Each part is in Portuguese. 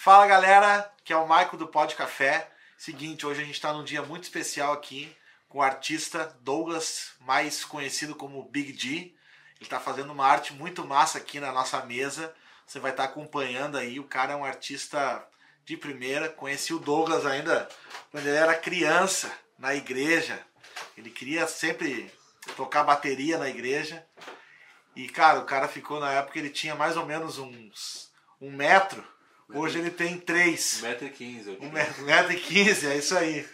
Fala galera, que é o Maico do Pod Café. Seguinte, hoje a gente está num dia muito especial aqui com o artista Douglas, mais conhecido como Big D. Ele está fazendo uma arte muito massa aqui na nossa mesa. Você vai estar tá acompanhando aí. O cara é um artista de primeira. Conheci o Douglas ainda quando ele era criança na igreja. Ele queria sempre tocar bateria na igreja. E cara, o cara ficou na época ele tinha mais ou menos uns um metro Hoje ele tem 3. 1,15m. 1,15m, é isso aí.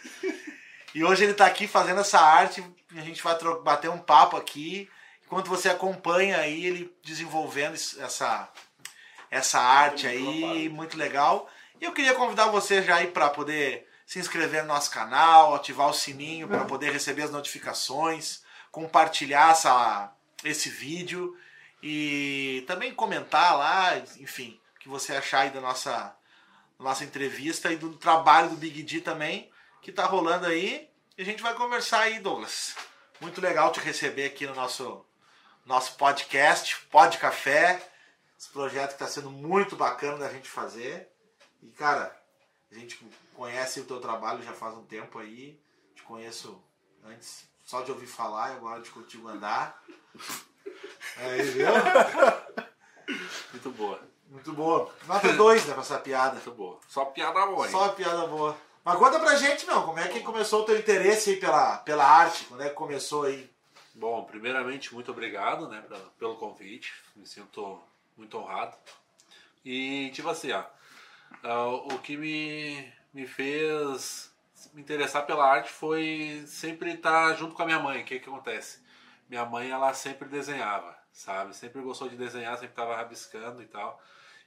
E hoje ele está aqui fazendo essa arte, a gente vai bater um papo aqui, enquanto você acompanha aí ele desenvolvendo essa, essa arte aí, muito legal. E eu queria convidar você já aí para poder se inscrever no nosso canal, ativar o sininho para poder receber as notificações, compartilhar essa, esse vídeo e também comentar lá, enfim que você achar aí da nossa, nossa entrevista e do trabalho do Big D também, que tá rolando aí. E a gente vai conversar aí, Douglas. Muito legal te receber aqui no nosso, nosso podcast, Pod Café. Esse projeto que está sendo muito bacana da gente fazer. E, cara, a gente conhece o teu trabalho já faz um tempo aí. Te conheço antes só de ouvir falar e agora de contigo andar. Aí, viu? Muito boa. Muito boa. Nota 2, né, pra essa piada. Muito boa. Só piada boa, hein? Só piada boa. Mas conta pra gente, meu, como é que começou o teu interesse aí pela, pela arte? Quando é que começou aí? Bom, primeiramente, muito obrigado, né, pelo convite. Me sinto muito honrado. E, tipo assim, ó, uh, o que me, me fez me interessar pela arte foi sempre estar junto com a minha mãe. O que que acontece? Minha mãe, ela sempre desenhava, sabe? Sempre gostou de desenhar, sempre estava rabiscando e tal.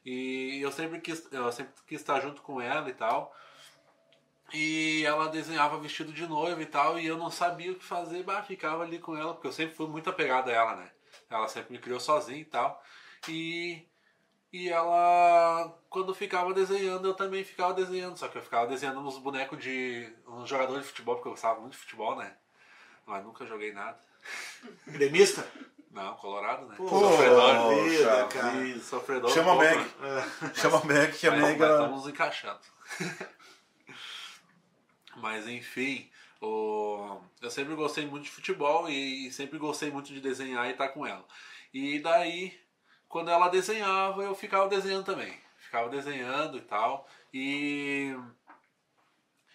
E eu sempre quis, eu sempre quis estar junto com ela e tal. E ela desenhava vestido de noiva e tal, e eu não sabia o que fazer, bah, ficava ali com ela, porque eu sempre fui muito apegado a ela, né? Ela sempre me criou sozinha e tal. E, e ela, quando ficava desenhando, eu também ficava desenhando, só que eu ficava desenhando uns bonecos de. uns jogadores de futebol, porque eu gostava muito de futebol, né? Mas nunca joguei nada. Gremista? Não, Colorado, né? Pô, sofredor. Vida, cara. sofredor. Chama o Meg. É. Chama o Meg, que a Meg. Nós estamos encaixando. mas enfim, o... eu sempre gostei muito de futebol e sempre gostei muito de desenhar e estar com ela. E daí, quando ela desenhava, eu ficava desenhando também. Ficava desenhando e tal. E.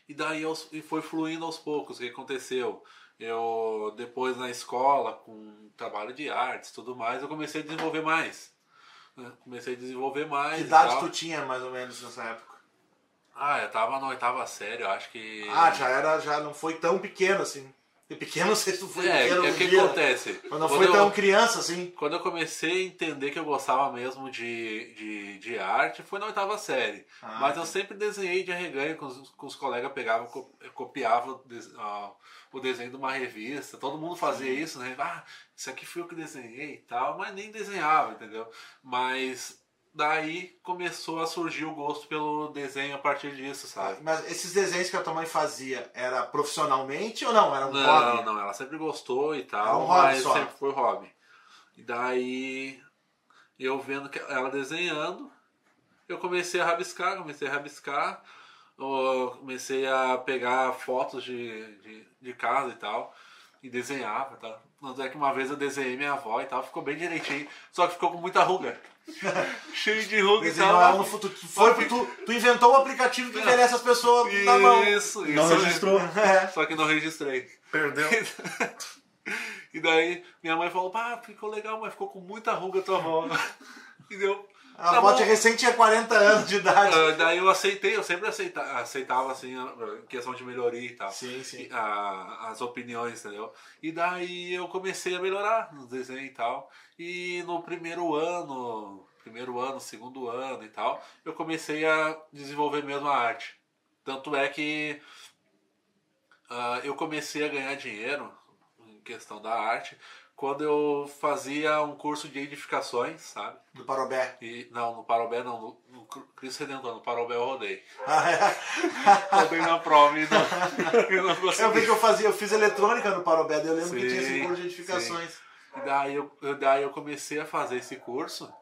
E daí eu... e foi fluindo aos poucos. O que aconteceu? Eu depois na escola com trabalho de artes tudo mais eu comecei a desenvolver mais né? comecei a desenvolver mais que idade tu tinha mais ou menos nessa época? Ah eu tava na oitava série eu acho que ah já era já não foi tão pequeno assim. E pequeno não sei se tu foi é, pequeno é o que dia, acontece. Mas não foi eu, tão criança assim. Quando eu comecei a entender que eu gostava mesmo de, de, de arte foi na oitava série. Ah, mas eu sempre desenhei de arreganho com os, com os colegas pegavam copiavam uh, o desenho de uma revista. Todo mundo fazia Sim. isso, né? Ah, isso aqui foi eu que desenhei e tal, mas nem desenhava, entendeu? Mas daí começou a surgir o gosto pelo desenho a partir disso, sabe? Mas esses desenhos que a tua mãe fazia, era profissionalmente ou não? Era um não, hobby? Não, não, ela sempre gostou e tal, um mas só. sempre foi hobby. E daí eu vendo ela desenhando, eu comecei a rabiscar, comecei a rabiscar eu comecei a pegar fotos de, de, de casa e tal, e desenhava, tá? Tanto é que uma vez eu desenhei minha avó e tal, ficou bem direitinho, só que ficou com muita ruga. Cheio de ruga e tal. No futuro. Foi, tu, tu inventou um aplicativo que envelhece as pessoas isso, na mão. Isso, Não registrou. É. Só que não registrei. Perdeu. e daí minha mãe falou, pá, ficou legal, mas ficou com muita ruga tua avó. e deu, a tá recente tinha 40 anos de idade. Uh, daí eu aceitei, eu sempre aceita, aceitava assim, a questão de melhoria e tal. Sim, sim. A, as opiniões, entendeu? E daí eu comecei a melhorar no desenho e tal. E no primeiro ano, primeiro ano, segundo ano e tal, eu comecei a desenvolver mesmo a arte. Tanto é que uh, eu comecei a ganhar dinheiro em questão da arte quando eu fazia um curso de edificações, sabe? No Parobé? E, não, no Parobé não, no, no Cristo Redentor, no Parobé eu rodei. Ah, é? rodei na prova e não, e não consegui. Eu vi que eu fazia, eu fiz eletrônica no Parobé, eu lembro sim, que tinha esse curso de edificações. Sim. E daí eu, daí eu comecei a fazer esse curso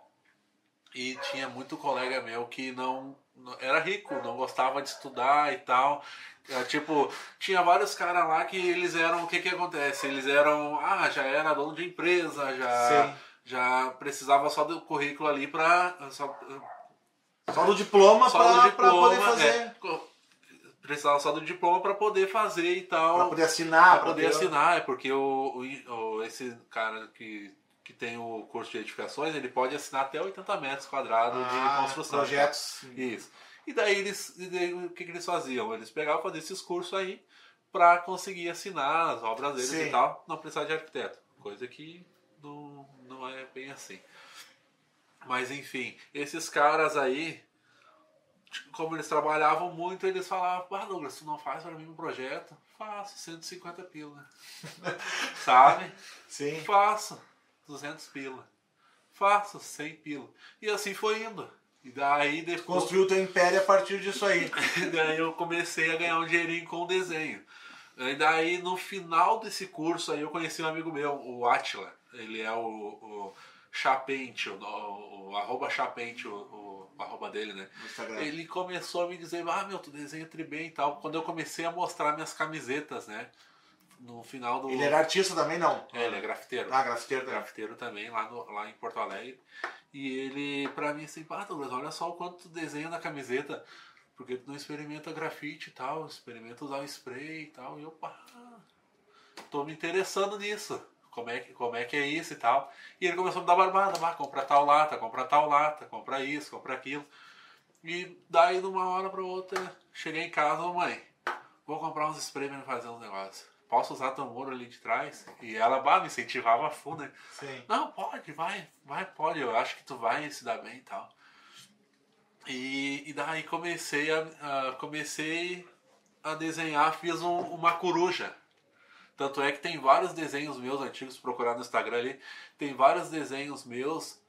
e tinha muito colega meu que não era rico, não gostava de estudar e tal. É, tipo, tinha vários caras lá que eles eram, o que que acontece? Eles eram, ah, já era dono de empresa, já, Sim. já precisava só do currículo ali pra. Só, Só do diploma só pra, do pra diploma, poder fazer. é, precisava só do diploma pra poder fazer e tal. Pra poder assinar. Pra poder ter- assinar, é porque o, o- esse cara que, que tem o curso de edificações, ele pode assinar até 80 metros quadrados Ah, de construção. Projetos. Isso. E daí eles, e daí o que, que eles faziam? Eles pegavam fazer esses cursos aí para conseguir assinar as obras deles Sim. e tal, não precisar de arquiteto. Coisa que não, não é bem assim. Mas enfim, esses caras aí, como eles trabalhavam muito, eles falavam, ah Douglas, tu não faz para mim um projeto? Faço, 150 pila. Sabe? Sim. Faço 200 pila. Faço 100 pila. E assim foi indo. E daí depois. Construiu o teu império a partir disso aí. daí eu comecei a ganhar um dinheirinho com o desenho. E daí no final desse curso aí eu conheci um amigo meu, o Atila. Ele é o, o Chapente, o, o, o arroba Chapente, o, o, o arroba dele, né? Ele começou a me dizer, ah meu, tu desenha tri bem e tal. Quando eu comecei a mostrar minhas camisetas, né? No final do. Ele era artista também, não? É, ele é grafiteiro Ah, grafiteiro também. grafiteiro também, lá, no, lá em Porto Alegre. E ele, pra mim, assim, pá, Douglas, olha só o quanto tu desenha na camiseta, porque tu não experimenta grafite e tal, experimenta usar o spray e tal. E eu, pá, tô me interessando nisso. Como é, que, como é que é isso e tal. E ele começou a me dar barbada, vá, compra tal lata, compra tal lata, compra isso, compra aquilo. E daí, de uma hora pra outra, cheguei em casa, mãe, vou comprar uns spray pra fazer uns negócios. Posso usar teu muro ali de trás? E ela, bah, me incentivava a fundo, né? Sim. Não, pode, vai, vai, pode, eu acho que tu vai se dar bem e tal. E, e daí comecei a, a- comecei a desenhar, fiz um- uma coruja. Tanto é que tem vários desenhos meus antigos, procurar no Instagram ali, tem vários desenhos meus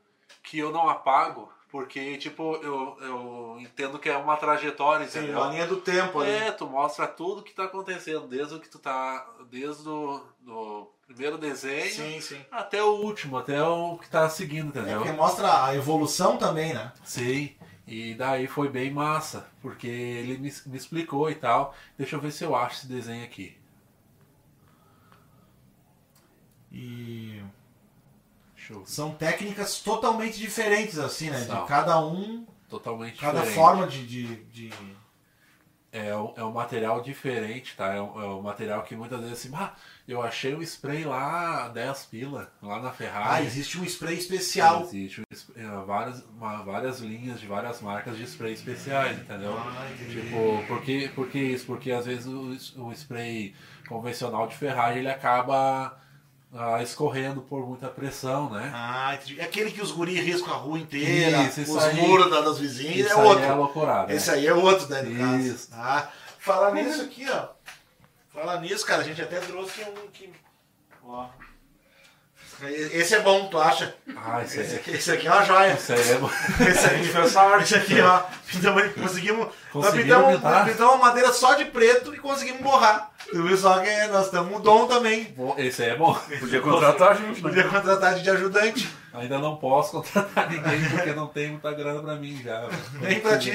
que eu não apago, porque, tipo, eu, eu entendo que é uma trajetória, Sim, entendeu? uma linha do tempo ali. É, tu mostra tudo que tá acontecendo, desde o que tu tá. Desde o do primeiro desenho Sim, sim. até o último, até o que tá seguindo, É entendeu? porque mostra a evolução também, né? Sim. E daí foi bem massa, porque ele me, me explicou e tal. Deixa eu ver se eu acho esse desenho aqui. E São técnicas totalmente diferentes, assim, né? São. De cada um, Totalmente cada diferente. forma de, de, de- É um, é um material diferente, tá? É um, é um material que muitas vezes assim, ah, eu achei um spray lá 10 pila, lá na Ah, Ferrari. existe um spray especial. Existe um é, várias, uma- várias linhas de várias marcas de spray especiais, entendeu? Ah. Tipo, por que, por que isso? Porque às vezes o, o spray convencional de ferragem ele acaba ah, escorrendo por muita pressão, né? Ah, entendi. É aquele que os guri riscam a rua inteira, Isso, isso os aí. muros da- das vizinhas, é aí outro. é loucurada. Esse aí é outro, né, no caso. Isso. Ah, falar nisso aqui, ó. Falar nisso, cara, a gente até trouxe um que... Ó. Esse é bom, tu acha? Ah, esse Esse aí, aqui, esse aqui é uma joia. esse aí é bom. Esse aqui, esse aqui, ó. Pintamos, conseguimos. Nós Conseguiram pintamos, nós pintamos uma madeira só de preto e conseguimos borrar. Tu viu só que nós estamos um dom também. Bom, Esse aí é bom. Podia contratar a gente, né? Podia contratar de ajudante. Ainda não posso contratar ninguém porque não tem muita grana pra mim já. Nem pra ti.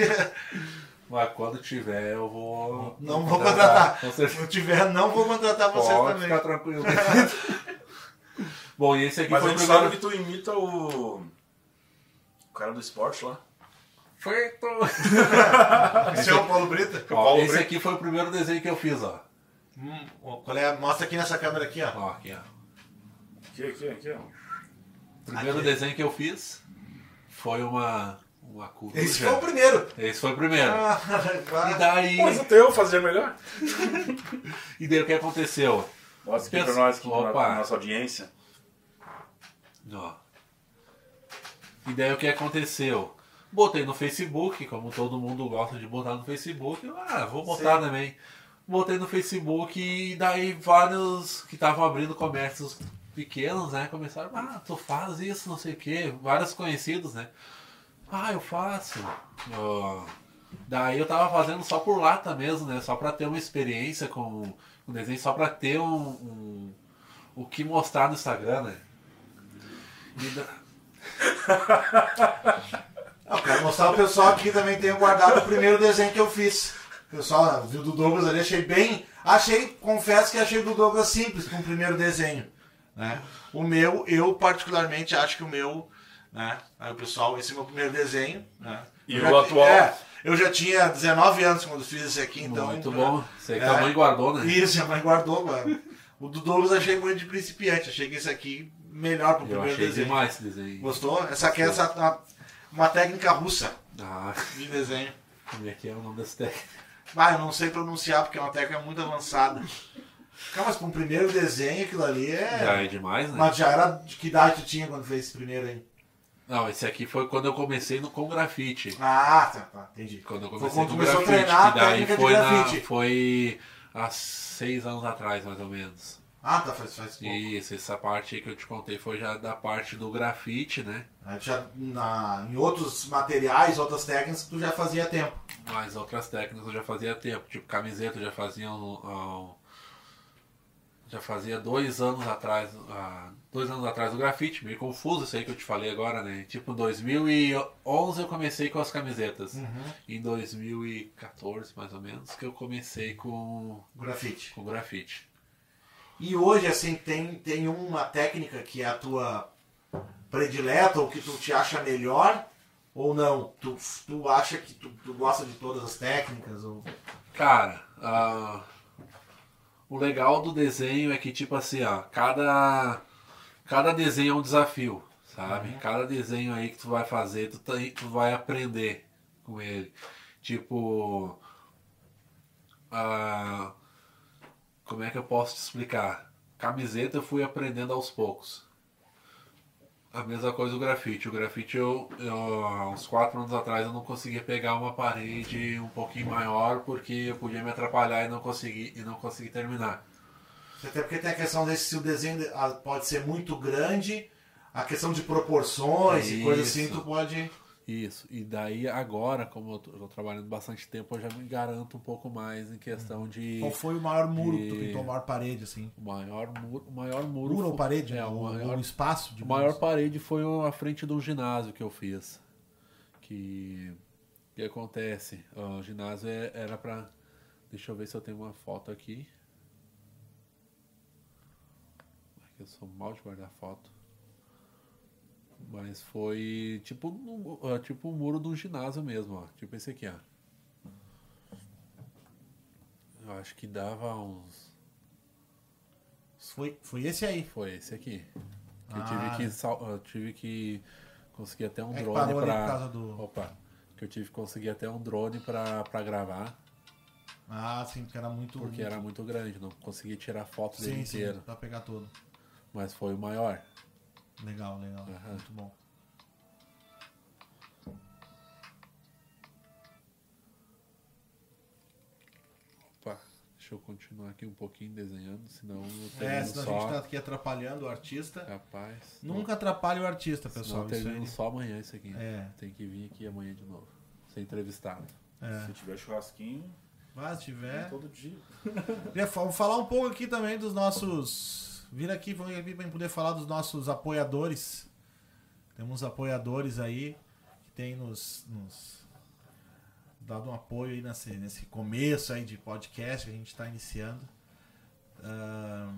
Mas quando tiver eu vou. Não vou contratar. Se não tiver, não vou contratar vocês Pode também. ficar tranquilo. Bom, e esse aqui Mas foi o gente primeiro. sabe que tu imita o. O cara do esporte lá. Feito! Esse é o Paulo Brita? Ó, Paulo esse Brito. aqui foi o primeiro desenho que eu fiz, ó. Hum, ó, qual é? Mostra aqui nessa câmera aqui, ó. Ó, aqui, ó. Aqui, aqui, aqui, ó. O primeiro Aqui. desenho que eu fiz foi uma, uma coruja. Esse foi o primeiro. Esse foi o primeiro. Ah, E daí, Mas o teu fazia melhor. e daí o que aconteceu? Mostra aqui Pensa- pra nós, aqui, pra Opa. nossa audiência. Ó. E daí o que aconteceu? Botei no Facebook, como todo mundo gosta de botar no Facebook. Ah, vou botar também. Botei no Facebook e daí vários que estavam abrindo comércios pequenos, né? Começaram, ah, tu faz isso, não sei o quê. Vários conhecidos, né? Ah, eu faço. Ó, daí eu tava fazendo só por lata mesmo, né? Só pra ter uma experiência com o desenho, só pra ter um, um- o que mostrar no Instagram, né? E da- Eu quero mostrar o pessoal aqui também tenho guardado o primeiro desenho que eu fiz. Pessoal viu do Douglas ali, achei bem. Achei, confesso que achei do Douglas simples com o primeiro desenho. Né? O meu, eu particularmente acho que o meu, né? Aí o pessoal, esse é o meu primeiro desenho. Né? E Eu o já- atual? É, eu já tinha 19 anos quando fiz esse aqui, então. Muito bom. Sei que É. a mãe guardou, né? Isso, a mãe guardou, mano. O do Douglas achei muito de principiante. Achei que esse aqui melhor pro Eu primeiro achei desenho. demais esse desenho. Gostou? Essa aqui é essa, uma, uma técnica russa Ah, de desenho. como é que é o nome desse técnico? Ah, eu não sei pronunciar porque é uma técnica muito avançada. Cara, mas para um primeiro desenho aquilo ali é. Já é demais, né? Mas já era de que idade tu tinha quando fez esse primeiro aí? Não, esse aqui foi quando eu comecei no, com grafite. Ah, tá, tá, entendi. Quando eu Foi comecei quando com começou a grafite. treinar a que daí foi, na, foi há seis anos atrás, mais ou menos. Ah, tá, faz, faz pouco. Isso, essa parte aí que eu te contei foi já da parte do grafite, né? Aí Já na, em outros materiais, outras técnicas, tu já fazia tempo. Mas outras técnicas eu já fazia tempo, tipo camiseta eu já fazia um, um- já fazia dois anos atrás, ah, dois anos atrás do grafite, meio confuso isso aí que eu te falei agora, né? Tipo, em 2011 eu comecei com as camisetas. Em 2014, mais ou menos, que eu comecei com, Grafite. com grafite. E hoje, assim, tem, tem uma técnica que é a tua predileta ou que tu te acha melhor? Ou não? Tu, tu acha que tu, tu gosta de todas as técnicas? Ou... Cara, ah, o legal do desenho é que, tipo assim, ó, cada, cada desenho é um desafio, sabe? Cada desenho aí que tu vai fazer, tu, tu vai aprender com ele. Tipo, ah, como é que eu posso te explicar? Camiseta eu fui aprendendo aos poucos. A mesma coisa o grafite. O grafite, eu, eu, uns quatro anos atrás, eu não conseguia pegar uma parede um pouquinho maior porque eu podia me atrapalhar e não consegui, e não consegui terminar. Até porque tem a questão desse se o desenho ah, pode ser muito grande, a questão de proporções e coisa assim, Isso. tu pode. Isso. E daí agora, como eu tô trabalhando bastante tempo, eu já me garanto um pouco mais em questão de. Qual foi o maior muro que tu pintou, a maior parede, assim? O maior muro. O maior muro, Muro ou parede? É, o ou, maior, espaço de o maior muros? parede foi a frente do ginásio que eu fiz. Que. O que acontece? O ginásio é- era pra. Deixa eu ver se eu tenho uma foto aqui. É Eu sou mal de guardar foto. Mas foi tipo, no- ó, tipo o muro do ginásio mesmo, ó. Tipo esse aqui, ó. Eu acho que dava uns. Foi, foi esse aí. Foi esse aqui. Que eu Ah. tive que eu tive que conseguir até um É drone causa do- Opa. Que eu tive que conseguir até um drone pra, pra gravar. Ah, sim, porque era muito. Porque era muito grande, não consegui tirar foto dele Sim, sim, inteiro. pra pegar todo. Mas foi o maior. Legal, legal. Muito bom. Opa, deixa eu continuar aqui um pouquinho desenhando, senão eu É, senão a só. gente tá aqui atrapalhando o artista. Capaz. Nunca atrapalhe o artista, Senão pessoal. eu Isso só amanhã isso aqui. É. Tem que vir aqui amanhã de novo. Ser entrevistado. É. Se tiver churrasquinho, Mas se tiver. todo dia. Fa- falar um pouco aqui também dos nossos. Vir aqui, vamos aqui para poder falar dos nossos apoiadores. Temos apoiadores aí que tem nos, nos dado um apoio aí nesse, nesse começo aí de podcast que a gente está iniciando. Ahn,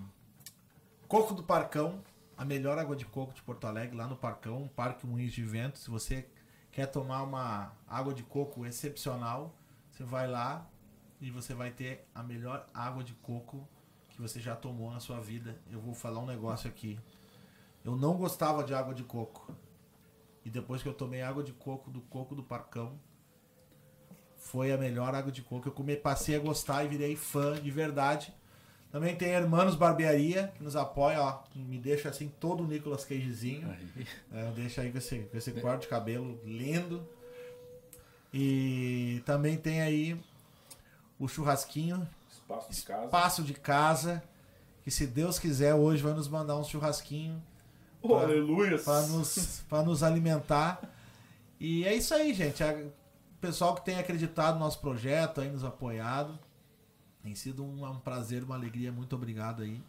coco do Parcão, a melhor água de coco de Porto Alegre, lá no Parcão, Parque Moinhos de Vento. Se você quer tomar uma água de coco excepcional, você vai lá e você vai ter a melhor água de coco que você já tomou na sua vida. Eu vou falar um negócio aqui. Eu não gostava de água de coco. E depois que eu tomei água de coco do coco do Parcão, foi a melhor água de coco. Eu come, passei a gostar e virei fã de verdade. Também tem Hermanos Barbearia, que nos apoia, ó. Me deixa assim todo o Nicolas Cagezinho. É, deixa aí com esse, com esse corte de cabelo lindo. E também tem aí o churrasquinho, Espaço de casa. espaço de casa. Que se Deus quiser, hoje vai nos mandar um churrasquinho Oh, aleluia. para nos, pra nos alimentar. E é isso aí, gente. O pessoal que tem acreditado no nosso projeto, aí nos apoiado. Tem sido um, um prazer, uma alegria. Muito obrigado aí.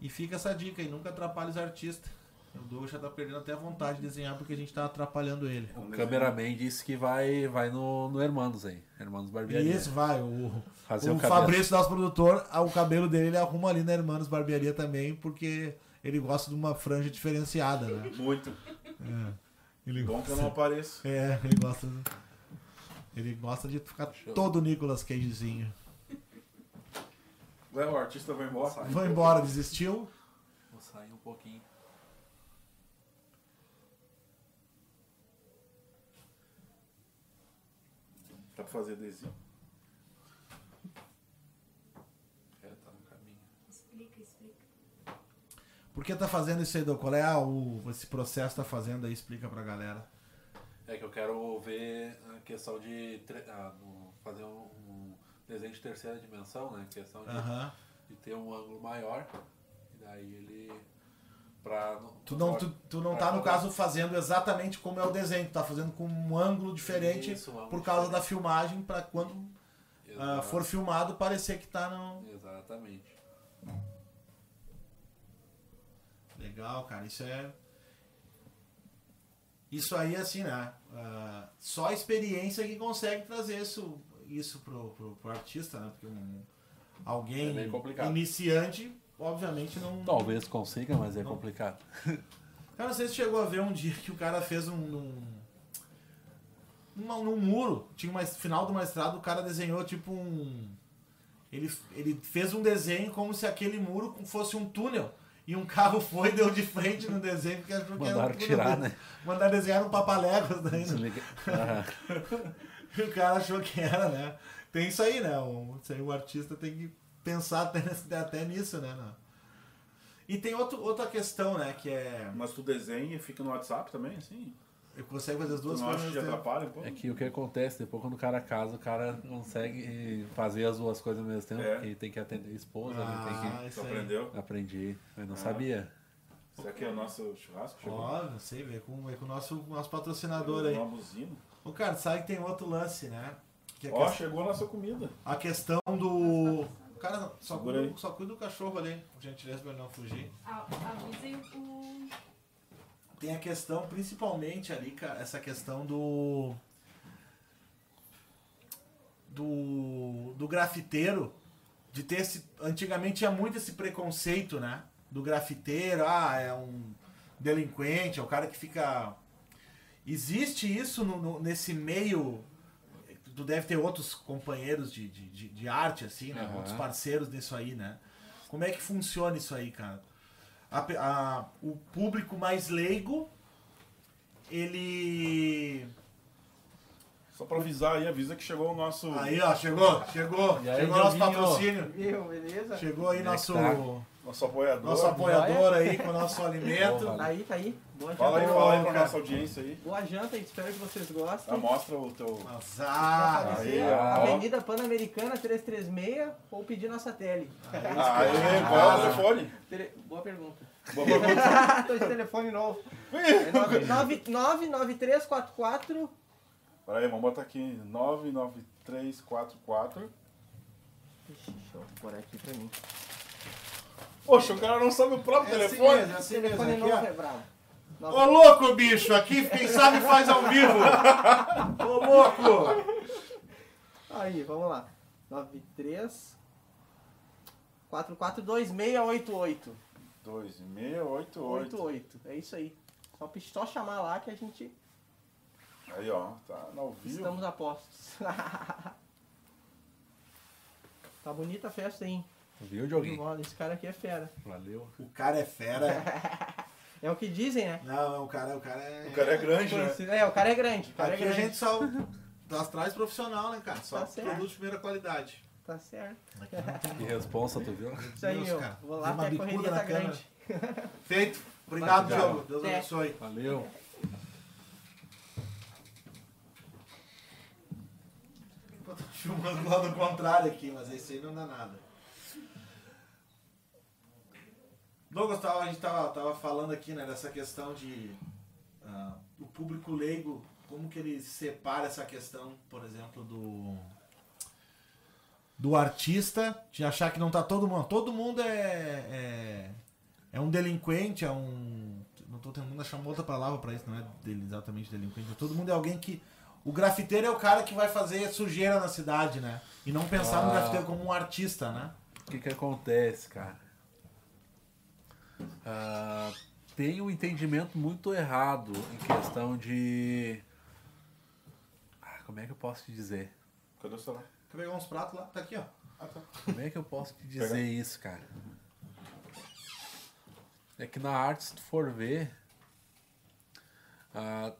E fica essa dica aí, nunca atrapalhe os artistas. O Douglas já tá perdendo até a vontade de desenhar porque a gente tá atrapalhando ele. O cameraman disse que vai, vai no, no Hermanos aí. Hermanos Barbearia. Isso, vai. O, Fazer o o. Fabrício, nosso produtor, ah, o cabelo dele ele arruma ali na Hermanos Barbearia também, porque ele gosta de uma franja diferenciada, né? Muito. É. Ele Bom que eu gosta, não apareço. é, ele gosta. Ele gosta de ficar todo Nicolas Cagezinho. Ué, o artista vai embora. Foi embora, desistiu. Vou sair um pouquinho. Pra fazer adesivo. É, tá no caminho. Explica, explica. Por que tá fazendo isso aí, Dô? Qual é a- o, esse processo que tá fazendo aí? Explica pra galera. É que eu quero ver a questão de tre- ah, no- fazer um, um desenho de terceira dimensão, né? Questão de, Aham. de ter um ângulo maior. E daí ele. Pra, Tu não, tu, tu não tá, no caso, fazendo exatamente como é o desenho. Tu tá fazendo com um ângulo diferente Isso, um ângulo por causa da diferente. filmagem, pra quando Exato. for filmado parecer que tá no. Exatamente. Legal, cara. Isso é. Isso aí, assim, né? Ah, só a experiência que consegue trazer isso, isso pro, pro, pro artista, né? Porque um, alguém É iniciante, obviamente, não. Talvez consiga, mas é Não. complicado. Cara, não sei se chegou a ver um dia que o cara fez um. Num, numa- num muro, tinha uma final de uma estrada, o cara desenhou tipo um. Ele, ele fez um desenho como se aquele muro fosse um túnel. E um carro foi e deu de frente no desenho, porque achou que era um túnel tirar, né? Mandaram desenhar no papaléguas daí, né? Ah, E o cara achou que era, né? Tem isso aí, né? O, isso aí, o artista tem que pensar até, nesse- até nisso, né? Não. E tem outro, outra questão, né? Que é. Mas tu desenha e fica no WhatsApp também, assim? Eu consigo fazer as Tu duas não coisas. acha que atrapalha um pouco? É que o que acontece, depois quando o cara casa, o cara consegue fazer as duas coisas ao mesmo tempo, É. porque tem que atender a esposa, ele Ah, tem isso Tu aí. aprendeu? que... Aprendi, eu não Ah. sabia. Isso aqui é o nosso churrasco? Chegou? Ó, não sei, vê com, vê com o nosso, nosso patrocinador aí. Uma buzina. Ô, cara, sabe que tem outro lance, né? Que é Ó, que- chegou a nossa comida. a questão do. Cara, só cuida, só cuida do cachorro ali, por gentileza, pra ele não fugir. A- Avisem o. Tem a questão, principalmente ali, cara, essa questão do. Do, do grafiteiro, de ter esse. Antigamente tinha muito esse preconceito, né? Do grafiteiro, ah, é um delinquente, é o cara que fica. Existe isso no- no- nesse meio. Tu deve ter outros companheiros de, de, de, de arte, assim, né? Aham. Outros parceiros nisso aí, né? Como é que funciona isso aí, cara? A a- o público mais leigo, ele. Só pra avisar aí, avisa que chegou o nosso. Aí, ó, chegou, chegou. E aí, chegou nosso patrocínio. Viu, beleza? Chegou aí Como é nosso, tá? Nosso apoiador. nosso apoiador aí com o nosso alimento. Tá aí, tá aí. Boa Fala aí, janta. fala aí pra nossa audiência aí. Boa janta, espero que vocês gostem. mostra o teu. Azar. Aí. Avenida Pan-Americana 336 ou pedir nossa tele. Aê, qual é o telefone? Tele- Boa pergunta. Boa pergunta. Tô de telefone novo. É nove- nove- 99344 Peraí, vamos botar aqui. 99344. Ixi, deixa eu pôr aqui pra mim. Poxa, o cara não sabe o próprio É assim telefone. mesmo, é assim mesmo. telefone ó. é bravo. Ô louco, bicho, aqui quem sabe faz ao vivo. Ô louco. Aí, vamos lá. 93 442688. 2688. 88. É isso aí. Só, só chamar lá que a gente Aí, ó, tá ao vivo. estamos a postos. tá bonita a festa, hein? Viu, Dioguinho? Olha, esse cara aqui é fera. Valeu. O cara é fera. É o que dizem, né? Não, o cara, o cara é. O cara é grande, né? É, o cara é grande. O cara é Aqui a grande. gente só nós traz profissional, né, cara? Só Tá produto de primeira qualidade. Tá certo. Que responsa, tu viu? Isso aí, Deus, cara. Vou lá que a bicuda correria tá câmera. grande. Feito. Obrigado, Obrigado. Diogo. Deus É. abençoe. Valeu. Eu tô filmando do lado contrário aqui, mas esse aí não dá nada. Douglas, tava, a gente tava, tava falando aqui, né, dessa questão de ah, o público leigo, como que ele separa essa questão, por exemplo, do do artista, de achar que não tá todo mundo. Todo mundo é, é, é um delinquente, é um. tô tentando achar uma outra palavra pra isso, não é exatamente delinquente. Todo mundo é alguém que. O grafiteiro é o cara que vai fazer sujeira na cidade, né? E não pensar no Ah. grafiteiro como um artista, né? O que que acontece, cara? Ah, tem um entendimento muito errado em questão de. Ah, como é que eu posso te dizer? Cadê o celular? Quer pegar uns pratos lá? Tá aqui, ó. Ah, tá. Como é que eu posso te dizer isso, cara? É que na arte, se tu for ver. ah,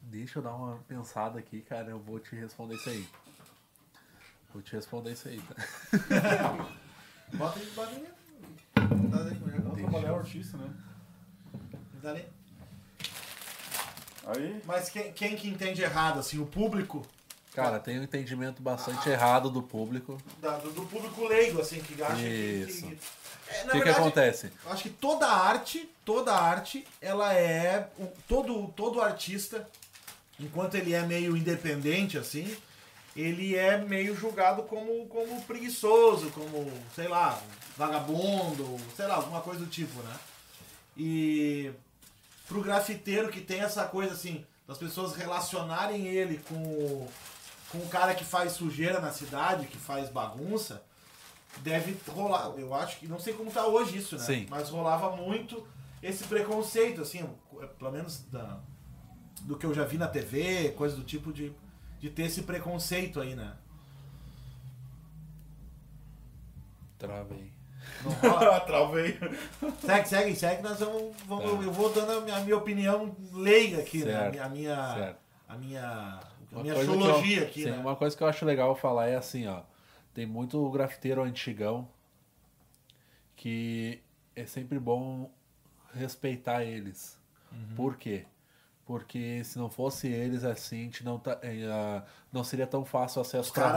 deixa eu dar uma pensada aqui, cara. Eu vou te responder isso aí. Vou te responder isso aí, tá? Bota aí, bota aí. Trabalhar o artista, né? Dá ali. Aí, Mas quem, quem que entende errado, assim, o público, Cara, tem um entendimento bastante errado do público. da- do, do público leigo, assim, que acha que- Isso. que. É, O que, que acontece? Eu acho que toda arte, toda arte, ela é. o- Todo, todo artista, enquanto ele é meio independente, assim, ele é meio julgado como, como preguiçoso, como, sei lá, vagabundo, sei lá, alguma coisa do tipo, né? E pro grafiteiro que tem essa coisa assim, das pessoas relacionarem ele com o, com o cara que faz sujeira na cidade, que faz bagunça, deve rolar. Eu acho que não sei como tá hoje isso, né? Sim. Mas rolava muito esse preconceito, assim, pelo menos da, do que eu já vi na TV, coisa do tipo de, de ter esse preconceito aí, né? Travei. Não rola. travei. segue, segue, segue, nós vamos, vamos Tá. eu vou dando a minha, a minha opinião leiga aqui, Certo, né? A minha, certo. a minha, a minha astrologia aqui, sim, né? Uma coisa que eu acho legal falar é assim, ó. Tem muito grafiteiro antigão que é sempre bom respeitar eles. Uhum. Por quê? Porque se não fosse eles assim, a gente não, tá, eh, não seria tão fácil o acesso Os pra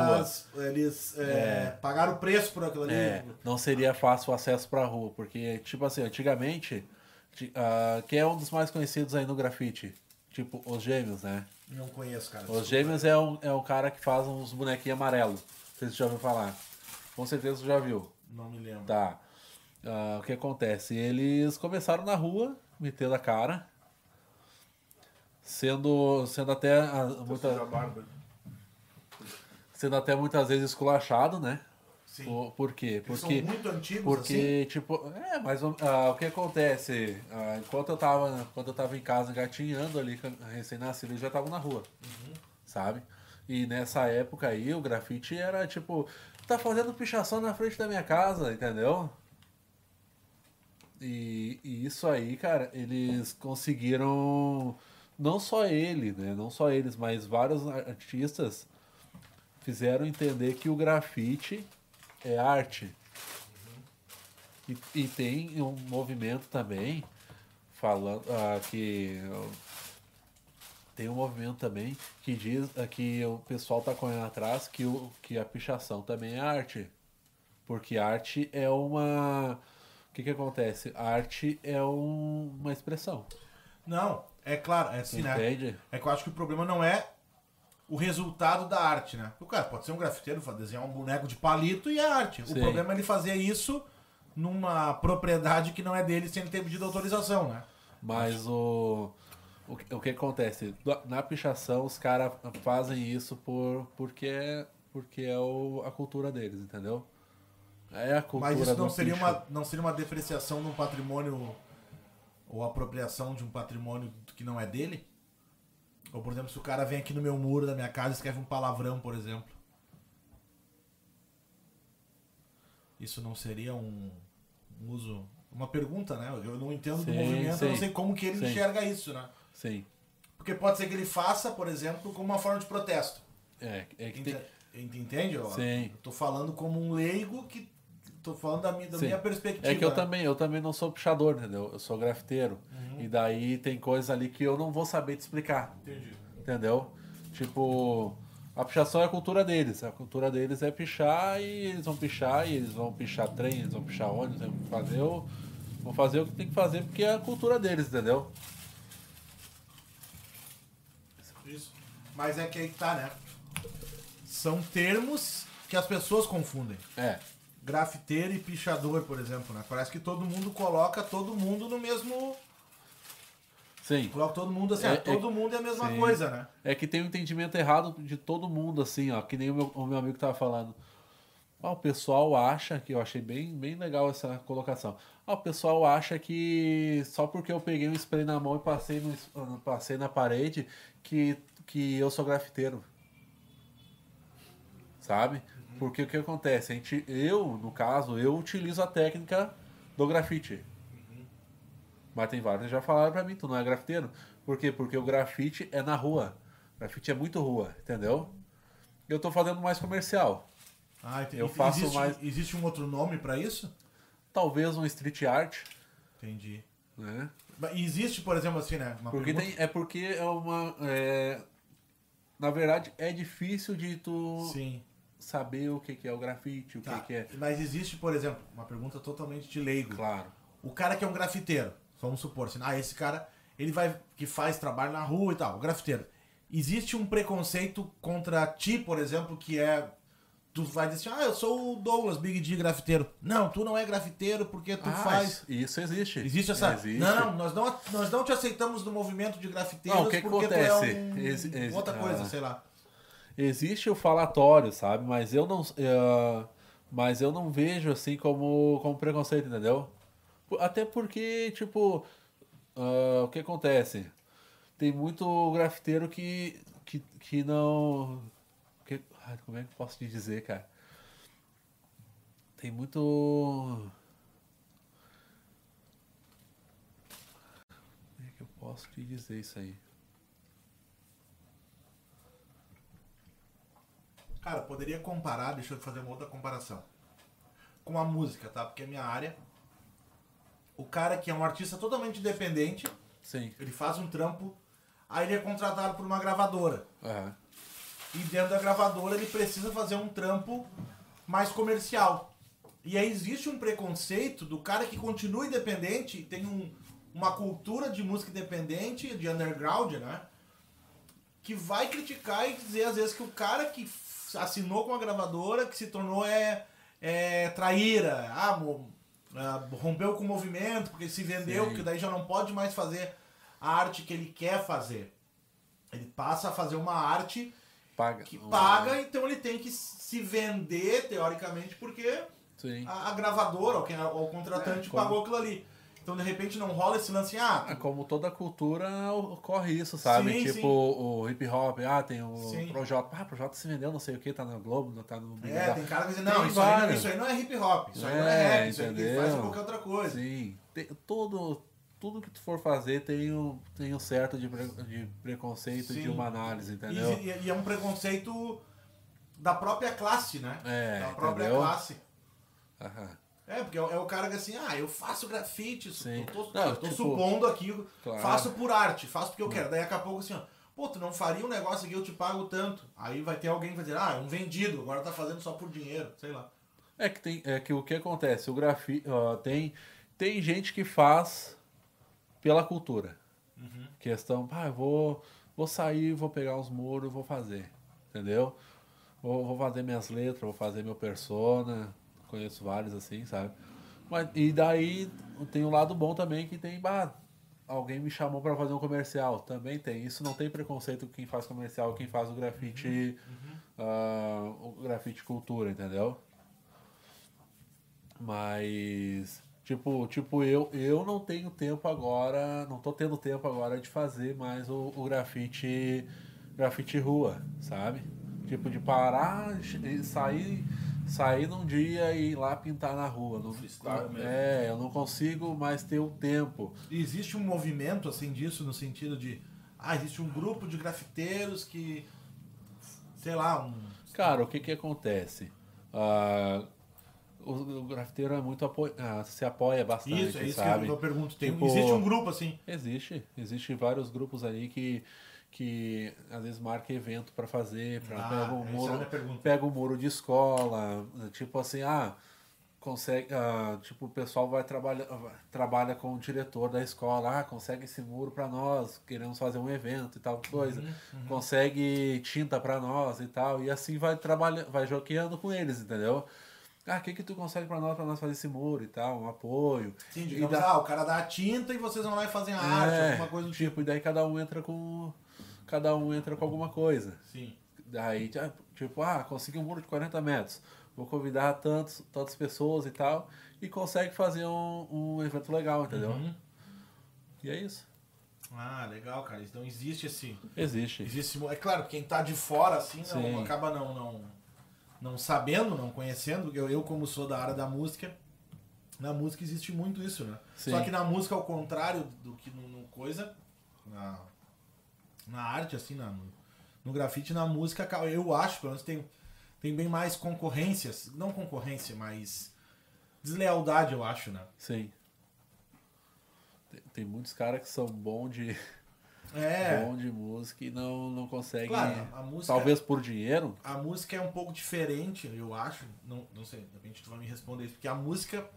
rua. eles é, pagaram o preço por aquilo ali. É, não seria fácil o acesso pra rua, porque, tipo assim, antigamente, ti- ah, quem é um dos mais conhecidos aí no grafite? Tipo, os gêmeos, né? Não conheço, cara. Os gêmeos é um, é um cara que faz uns bonequinhos amarelos. Não sei se você já ouviu falar. Com certeza você já viu. Não me lembro. Tá. Ah, o que acontece? Eles começaram na rua, metendo a cara. Sendo, sendo até ah, muita, Muita sendo até muitas vezes esculachado, né? Sim. Por, por quê? Eles Porque são muito antigos, porque, tipo, é, mas ah, o que acontece? Ah, enquanto, eu tava, enquanto eu tava em casa engatinhando ali, a recém-nascido, eles já estavam na rua. Sabe? E nessa época aí, o grafite era tipo, tá fazendo pichação na frente da minha casa, entendeu? E, e isso aí, cara, eles conseguiram. Não só ele, né? Não só eles, mas vários artistas fizeram entender que o grafite é arte. E, e tem um movimento também falando ah, que tem um movimento também que diz ah, que o pessoal tá correndo atrás que, o, que a pichação também é arte. Porque arte é uma. O que, que acontece? Arte é um- uma expressão. Não, é claro, é assim, né? Entende? É que eu acho que o problema não é o resultado da arte, né? O cara pode ser um grafiteiro, desenhar um boneco de palito e é arte. O Sim. problema é ele fazer isso numa propriedade que não é dele sem ele ter pedido autorização, né? Mas o, o, que- o que acontece? Na pichação, os caras fazem isso por, porque, é- porque é o, a cultura deles, entendeu? É a cultura Mas isso não seria, picho. uma, não seria uma depreciação de um patrimônio ou apropriação de um patrimônio que não é dele? Ou, por exemplo, se o cara vem aqui no meu muro da minha casa e escreve um palavrão, por exemplo. Isso não seria um, um uso. Uma pergunta, né? Eu não entendo do Sim, movimento, eu não sim. sei como que ele Sim. enxerga isso, né? Sim. Porque pode ser que ele faça, por exemplo, como uma forma de protesto. É, é que tem, ent- Entende? ó? Sim. Eu tô falando como um leigo que. Tô falando da minha, da Sim. minha perspectiva. É que eu né? também, eu também não sou pichador, entendeu? Eu sou grafiteiro. Uhum. E daí tem coisas ali que eu não vou saber te explicar. Entendi. Entendeu? Tipo, a pichação é a cultura deles. A cultura deles é pichar e eles vão pichar e eles vão pichar trem, eles vão pichar ônibus, vão fazer o, vão fazer o que tem que fazer porque é a cultura deles, entendeu? Isso. Mas é que aí que tá, né? São termos que as pessoas confundem. É, Grafiteiro e pichador, por exemplo, né? Parece que todo mundo coloca todo mundo no mesmo Sim. Coloca todo mundo assim, É- ah, é- todo mundo é a mesma sim. coisa, né? É que tem um entendimento errado de todo mundo, assim, ó. Que nem o meu, o meu amigo tava falando. Ah, o pessoal acha, que eu achei bem, bem legal essa colocação. Ah, o pessoal acha que só porque eu peguei um spray na mão e passei, no, passei na parede que, que eu sou grafiteiro. Sabe? Porque o que acontece? A gente, eu, no caso, eu utilizo a técnica do grafite. Mas tem vários que já falaram pra mim, tu não é grafiteiro. Por quê? Porque o grafite é na rua. O grafite é muito rua, entendeu? Eu tô fazendo mais comercial. Ah, entendi. Eu faço existe, mais- Existe um outro nome pra isso? Talvez um street art, Entendi. né? Mas Existe, por exemplo, assim, né? Uma Porque pergunta- tem, é porque é uma. é, na verdade, é difícil de tu Sim. Saber o que, que é o grafite, o Tá. que, que é. Mas existe, por exemplo, uma pergunta totalmente de leigo. Claro. O cara que é um grafiteiro, vamos supor, assim, ah, esse cara, ele vai, que faz trabalho na rua e tal, o grafiteiro. Existe um preconceito contra ti, por exemplo, que é, tu vai dizer assim, ah, eu sou o Douglas, Big D grafiteiro. Não, tu não é grafiteiro porque tu Ah, faz... Isso existe. Existe essa... Existe. Não, nós não, nós não te aceitamos no movimento de grafiteiros Não, o que que porque tu acontece? é um... Exi- exi- outra coisa, ah. sei lá. Existe o falatório, sabe? Mas eu não. eh, mas eu não vejo assim como, como preconceito, entendeu? Até porque, tipo, ah, o que acontece? Tem muito grafiteiro que, que, que não. Que, ai, como é que eu posso te dizer, cara? Tem muito. Como é que eu posso te dizer isso aí? Cara, poderia comparar, deixa eu fazer uma outra comparação. Com a música, tá? Porque é minha área. O cara que é um artista totalmente independente, Sim. ele faz um trampo, aí ele é contratado por uma gravadora. Aham. E dentro da gravadora ele precisa fazer um trampo mais comercial. E aí existe um preconceito do cara que continua independente, tem um- uma cultura de música independente, de underground, né? Que vai criticar e dizer às vezes que o cara que assinou com a gravadora, que se tornou é, é traíra, ah, ah, rompeu com o movimento, porque se vendeu, Sim. que daí já não pode mais fazer a arte que ele quer fazer. Ele passa a fazer uma arte Paga. que paga, então ele tem que se vender, teoricamente, porque a, a gravadora ou, quem, ou o contratante É, pagou aquilo ali. Então, de repente, não rola esse lance, ah, É como toda cultura ocorre isso, sabe? Sim, tipo sim. o hip hop, ah, tem o Sim. Projota, ah, Projota se vendeu, não sei o que, tá na Globo, tá no Big é, Brother. tem cara que diz, não, isso aí, não vários. isso aí não é hip hop, isso aí não é É, rap, isso aí faz é qualquer outra coisa. Sim, tem, todo, tudo que tu for fazer tem um, tem um certo de, pre- de preconceito de Sim. uma análise, entendeu? e- e é um preconceito da própria classe, né? É, da própria entendeu? classe. Aham, É, porque é o é o cara que assim, ah, eu faço grafite, Sim. eu tô, Não, tô tipo, supondo aqui, claro. faço por arte, faço porque eu quero. Daí daqui a pouco assim, ó, pô, tu não faria um negócio aqui, eu te pago tanto. Aí vai ter alguém que vai dizer, ah, é um vendido, agora tá fazendo só por dinheiro, sei lá. É que tem, é que o que acontece, o grafite, tem tem gente que faz pela cultura. Questão, ah, eu vou vou sair, vou pegar uns muros, vou fazer, entendeu? Vou, vou fazer minhas letras, vou fazer meu persona, conheço vários assim, sabe? Mas e daí tem um lado bom também que tem, bah, alguém me chamou para fazer um comercial, também tem. Isso não tem preconceito quem faz comercial, quem faz o grafite, ah, o grafite cultura, entendeu? Mas, tipo, tipo eu, eu não tenho tempo agora, não tô tendo tempo agora de fazer mais o, o grafite, grafite rua, sabe? Tipo, de parar e sair, sair num dia e ir lá pintar na rua. Não, Freestyle mesmo. é, eu não consigo mais ter o tempo. E existe um movimento assim disso no sentido de, ah, existe um grupo de grafiteiros que, sei lá, um... Cara, o que que acontece? Ah, o, o grafiteiro é muito apo... ah, se apoia bastante, Isso, é isso sabe? que eu pergunto. Tem, Tipo- Existe um grupo assim. Existe, existe vários grupos ali que, que às vezes marca evento para fazer, pra, Ah, pega o é muro, pega o muro de escola, tipo assim, ah, consegue, ah, tipo o pessoal vai trabalhar, trabalha com o diretor da escola, ah, consegue esse muro para nós, queremos fazer um evento e tal coisa, Uhum, consegue tinta para nós e tal, e assim vai trabalhando, vai joqueando com eles, entendeu? ah, o que que tu consegue pra nós, pra nós fazer esse muro e tal, um apoio. Sim, E digamos, dá- ah, o cara dá a tinta e vocês vão lá e fazem a arte, É, alguma coisa do tipo. tipo, e daí cada um entra com cada um entra com alguma coisa. Sim. Daí, ah, tipo, ah, consegui um muro de 40 metros. Vou convidar tantos, tantas pessoas e tal. E consegue fazer um, um evento legal, entendeu? Uhum. E é isso. Ah, legal, cara. Então existe esse. Existe. existe é claro, quem tá de fora, assim, não, Sim. acaba não, não, não sabendo, não conhecendo. Eu, eu, como sou da área da música, na música existe muito isso, né? Sim. Só que na música, ao contrário do que no, no coisa, na, na arte, assim, na, no, no grafite, na música, ca- eu acho, pelo menos tem, tem bem mais concorrências. Não concorrência, mas deslealdade, eu acho, né? Sim. Tem, tem muitos caras que são bons de, É. bom de música e não, não conseguem. Claro, a música- Talvez por dinheiro. A música é um pouco diferente, eu acho. Não, não sei, de repente tu vai me responder isso. Porque a música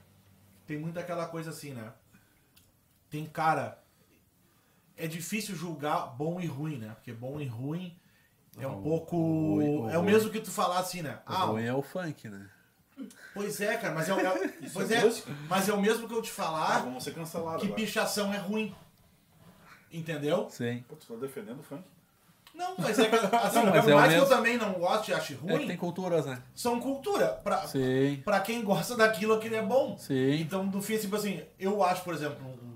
tem muito aquela coisa assim, né? Tem cara. É difícil julgar bom e ruim, né? Porque bom e ruim é um Não, pouco. o o é o mesmo que tu falar assim, né? O Ah, ruim é o funk, né? pois é, cara, mas é, o- é, pois é é, mas é o mesmo que eu te Ah, falar vamos ser cancelados que agora. pichação é ruim. Entendeu? Sim. Pô, tu tá defendendo o funk? Não, mas é que, assim, Não, mas por é o mais que eu também não goste e ache É ruim, tem culturas, né? são cultura. Pra, Sim. pra quem gosta daquilo, aquilo é bom. Sim. Então, no fim, tipo assim, eu acho, por exemplo, um- um-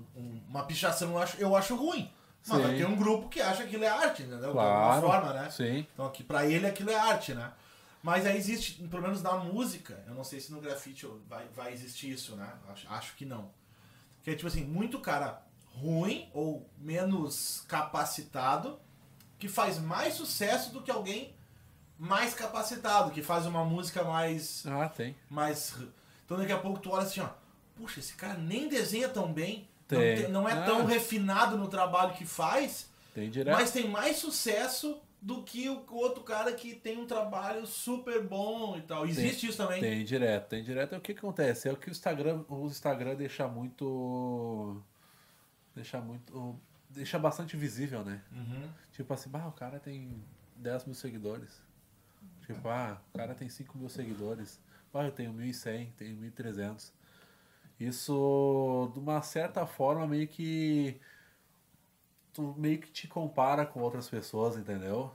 uma pichação eu acho, eu acho ruim. Mas vai ter um grupo que acha que aquilo é arte, entendeu? Claro. De alguma forma, né? Sim. Então, aqui, pra ele aquilo é arte, né? Mas aí existe, pelo menos na música, eu não sei se no grafite vai, vai existir isso, né? Acho, acho que não. Que é tipo assim, muito cara ruim ou menos capacitado que faz mais sucesso do que alguém mais capacitado, que faz uma música mais Ah, tem. mais. Então daqui a pouco tu olha assim, ó. Puxa, esse cara nem desenha tão bem. Não, Tem. tem- não é Ah. tão refinado no trabalho que faz, Tem mas tem mais sucesso do que o outro cara que tem um trabalho super bom e tal. Existe isso também. Tem direto, tem direto. É o que que acontece? É o que o Instagram, o Instagram deixa muito. Deixa muito. Deixa bastante visível, né? Uhum. Tipo assim, ah, o cara tem 10 mil seguidores. Tipo, ah, o cara tem 5 mil seguidores. Ah, eu tenho 1.100, tenho 1.300. Isso, de uma certa forma, meio que. Tu meio que te compara com outras pessoas, entendeu?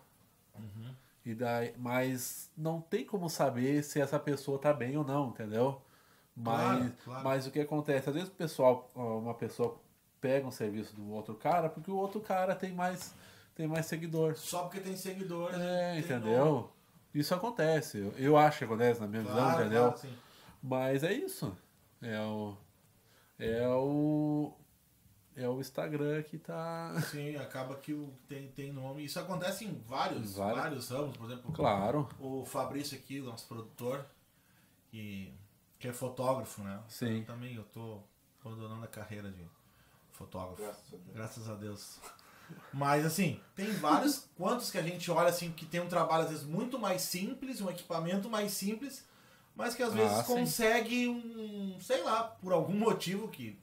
E daí, mas não tem como saber se essa pessoa tá bem ou não, entendeu? Mas, Claro, claro. mas o que acontece? Às vezes o pessoal, uma pessoa pega um serviço do outro cara porque o outro cara tem mais, tem mais seguidor. Só porque tem seguidores. É, tem entendeu? Isso acontece. Eu, eu acho que acontece na minha nome. visão, Claro, entendeu? claro. Mas é isso. É o. É o. É o Instagram que tá. Sim, acaba que o- tem, tem nome. Isso acontece em vários, Vários. vários ramos, por exemplo. Claro. O Fabrício aqui, nosso produtor, que, que é fotógrafo, né? Sim. Eu também eu tô abandonando a carreira de fotógrafo. Graças a Deus. Graças a Deus. Mas assim, tem vários. Quantos que a gente olha assim que tem um trabalho às vezes muito mais simples, um equipamento mais simples, mas que às Ah, vezes sim. consegue um, sei lá, por algum motivo que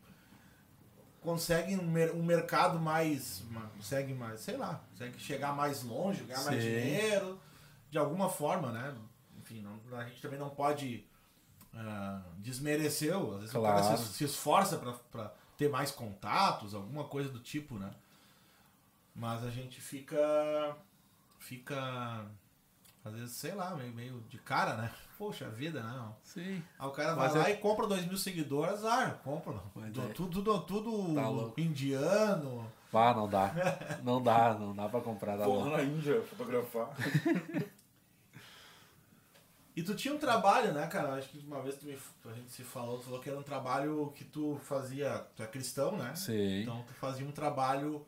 consegue um, mer- um mercado mais, ma- consegue mais, sei lá, consegue chegar mais longe, ganhar mais Sim. dinheiro, de alguma forma, né? Enfim, não- a gente também não pode ah, desmerecer, às vezes o cara Claro. se, se esforça pra ter mais contatos, alguma coisa do tipo, né? Mas a gente fica. Fica. Às vezes, sei lá, meio, meio de cara, né? Poxa vida, não. Sim. Aí o cara vai Mas lá é- e compra 2 mil seguidores, ah, compra. Do- é- Tudo, tudo, tudo Tá indiano. Ah, não dá. Não dá, não dá pra comprar. Tá Vou louco. lá na Índia fotografar. E tu tinha um trabalho, né, cara? Acho que uma vez tu me, a gente se falou, tu falou que era um trabalho que tu fazia. Tu é cristão, né? Sim. Então tu fazia um trabalho,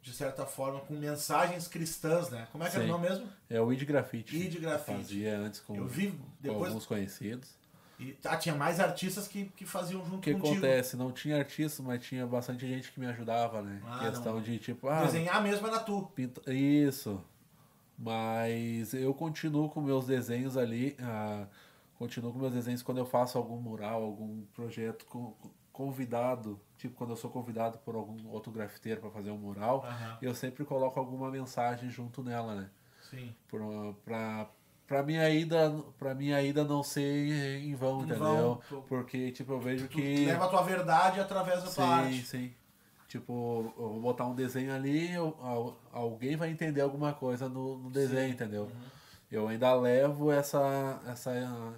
de certa forma, com mensagens cristãs, né? Como é que era o Sim. nome mesmo? É o Id Grafite. Id Grafite. Fazia antes com, Eu vi depois. alguns conhecidos. E, ah, tinha mais artistas que, que faziam junto O que contigo. acontece? Não tinha artista, mas tinha bastante gente que me ajudava, né? Ah, Questão não. de tipo, ah, Desenhar mesmo era tu. pinta... isso. Mas eu continuo com meus desenhos ali. ah, continuo com meus desenhos quando eu faço algum mural, algum projeto com- convidado. Tipo, quando eu sou convidado por algum outro grafiteiro para fazer um mural, Aham. eu sempre coloco alguma mensagem junto nela, né? Sim. Por- pra pra minha ida, pra minha ida não ser em vão, Em entendeu? vão. Porque, tipo, eu vejo Tu que. leva a tua verdade através da tua Sim, arte. sim. Tipo, eu vou botar um desenho ali, eu- al- alguém vai entender alguma coisa no, no desenho, entendeu? Eu ainda levo essa, essa,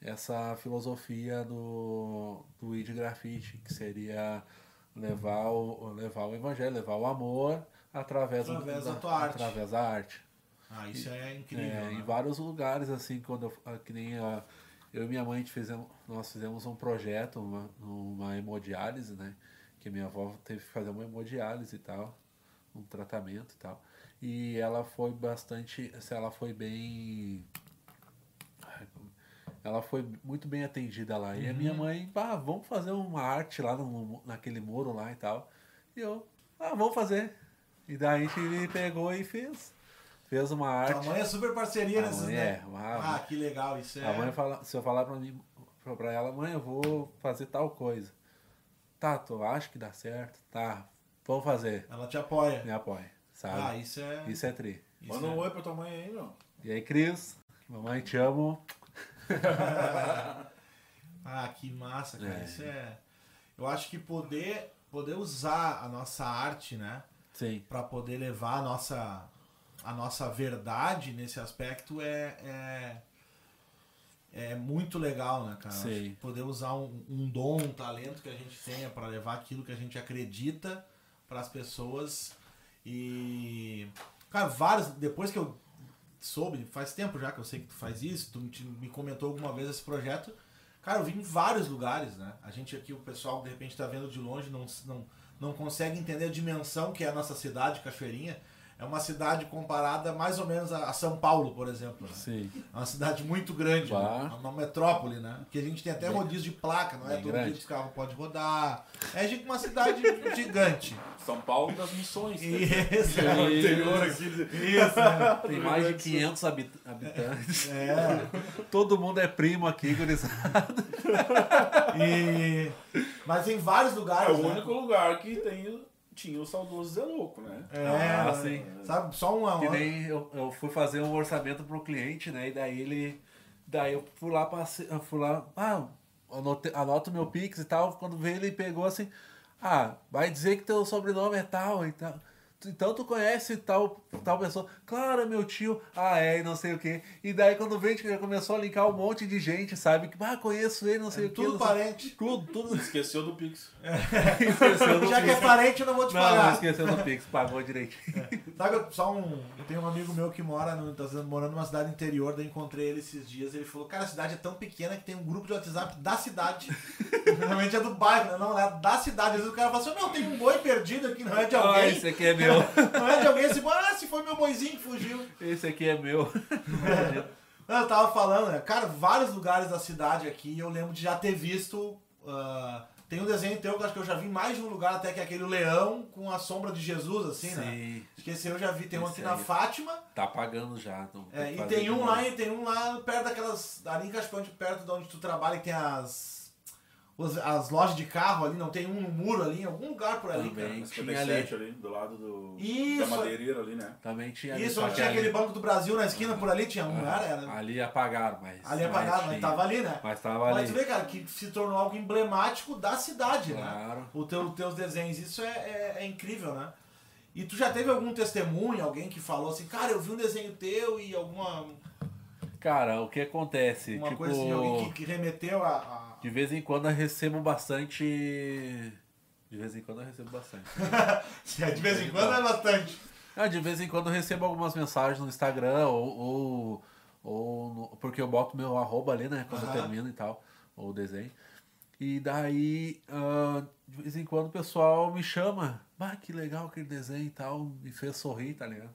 essa filosofia do, do ID Grafite, que seria levar o, levar o evangelho, levar o amor através, do- Através da tua arte. Através da arte. Ah, isso é incrível. É, né? Em vários lugares, assim, quando eu, ah, que nem ah, eu e minha mãe a fizemos, nós fizemos um projeto, uma, uma hemodiálise, né? Que minha avó teve que fazer uma hemodiálise e tal, um tratamento e tal. E ela foi bastante, assim, ela foi bem. Ela foi muito bem atendida lá. E a minha mãe, ah, vamos fazer uma arte lá no, naquele muro lá e tal. E eu, ah, vamos fazer. E daí a gente pegou e fez. Fez uma arte. Tua mãe é super parceria A nesses, né? é, uma- Ah, que legal, isso é. A mãe fala, se eu falar pra mim, pra- pra ela, mãe, eu vou fazer tal coisa. Tá, tu acha que dá certo? Tá, vamos fazer. Ela te apoia. Me apoia, sabe? Ah, isso é. Isso é tri. isso Manda é- um oi pra tua mãe aí, meu. E aí, Cris, mamãe te amo. Ah, que massa, cara. É. Isso é. Eu acho que poder, poder usar a nossa arte, né? Sim, Pra poder levar a nossa, a nossa verdade nesse aspecto é, é, é muito legal, né, cara? Que Poder usar um, um dom, um talento que a gente tenha pra levar aquilo que a gente acredita para as pessoas. E. Cara, vários. Depois que eu soube, faz tempo já que eu sei que tu faz isso, tu te- me comentou alguma vez esse projeto. Cara, eu vi em vários lugares, né? A gente aqui, o pessoal, de repente, tá vendo de longe, não, não, não consegue entender a dimensão que é a nossa cidade, Cachoeirinha. É uma cidade comparada mais ou menos a, São Paulo, por exemplo. Né? sim. É uma cidade muito grande, né? É uma metrópole, né? Que a gente tem até Bem- rodízio de placa, não é todo grande. dia que os carros podem rodar. É gente- uma cidade gigante. São Paulo das Missões. né? Isso, É interior aqui. isso, né? Tem mais de 500 habit- habitantes. É. Todo mundo é primo aqui, gurizada. E... Mas em vários É lugares. o né? único lugar que tem, tinha o saudoso Zé Louco, né? É, Ah, sim. sabe? Só uma. Que nem eu, eu fui fazer um orçamento pro cliente, né? E daí ele. Daí eu fui lá, passe, eu fui lá, ah, anote, anota o meu Pix e tal. Quando veio, ele pegou assim, ah, vai dizer que teu sobrenome é tal e tal. Então tu conhece tal, tal pessoa. Claro, é meu tio. Ah, é, e não sei o quê. E daí quando veio, já começou a linkar um monte de gente, sabe? Que, ah, conheço ele, não sei o quê. tudo não sei- parente. Tudo, tudo. Esqueceu do Pix. esqueceu do Já que é Pix. parente, eu não vou te Não, não pagar. esqueceu do Pix, pagou direitinho. Sabe, eu- só um. Eu tenho um amigo meu que mora no, tá morando numa cidade interior, daí encontrei ele esses dias. Ele falou: Cara, a cidade é tão pequena que tem um grupo de WhatsApp da cidade. Normalmente é do bairro, né? não é da cidade. Às vezes o cara fala assim: Não, tem um boi perdido aqui, não é de Ah, alguém. esse aqui é meu. Não é de alguém. Assim, ah, se foi meu boizinho que fugiu. Esse aqui é meu. Eu tava falando, né? Cara, vários lugares da cidade aqui eu lembro de já ter visto. ah, tem um desenho teu que eu acho que eu já vi mais de um lugar, até que é aquele leão com a sombra de Jesus, assim, né? Sim. Acho que esse eu já vi. Tem um aqui na. Fátima. Tá pagando já. Então É, e tem um lá, e tem um lá perto daquelas. Ali em Caspante, perto de onde tu trabalha, que tem as. Os- As lojas de carro ali, não tem um no muro ali, em algum lugar por ali, Também. cara. Tinha 57 ali, do lado do, Isso. da madeireira ali, né? Também tinha ali, Isso, onde que tinha ali- aquele Banco do Brasil na esquina por ali, tinha um, Ah, não era? era Ali apagaram, mas. ali apagado, mas tinha. tava ali, né? Mas tava Mas ali. tu vê, cara, que se tornou algo emblemático da cidade, né? Claro. O teu, os teus desenhos, isso é, é, é incrível, né? E tu já teve algum testemunho, alguém que falou assim, cara, eu vi um desenho teu e alguma Cara, o que acontece? uma tipo, coisa assim, alguém que, que remeteu a- a, de vez em quando eu recebo bastante. De vez em quando eu recebo bastante. De vez em quando é bastante. Ah, de vez em quando eu recebo algumas mensagens no Instagram ou. ou, ou no- porque eu boto meu arroba ali, né? Quando Aham. eu termino e tal, ou o desenho. E daí, ah, de vez em quando o pessoal me chama. Ah, que legal aquele desenho e tal. Me fez sorrir, tá ligado?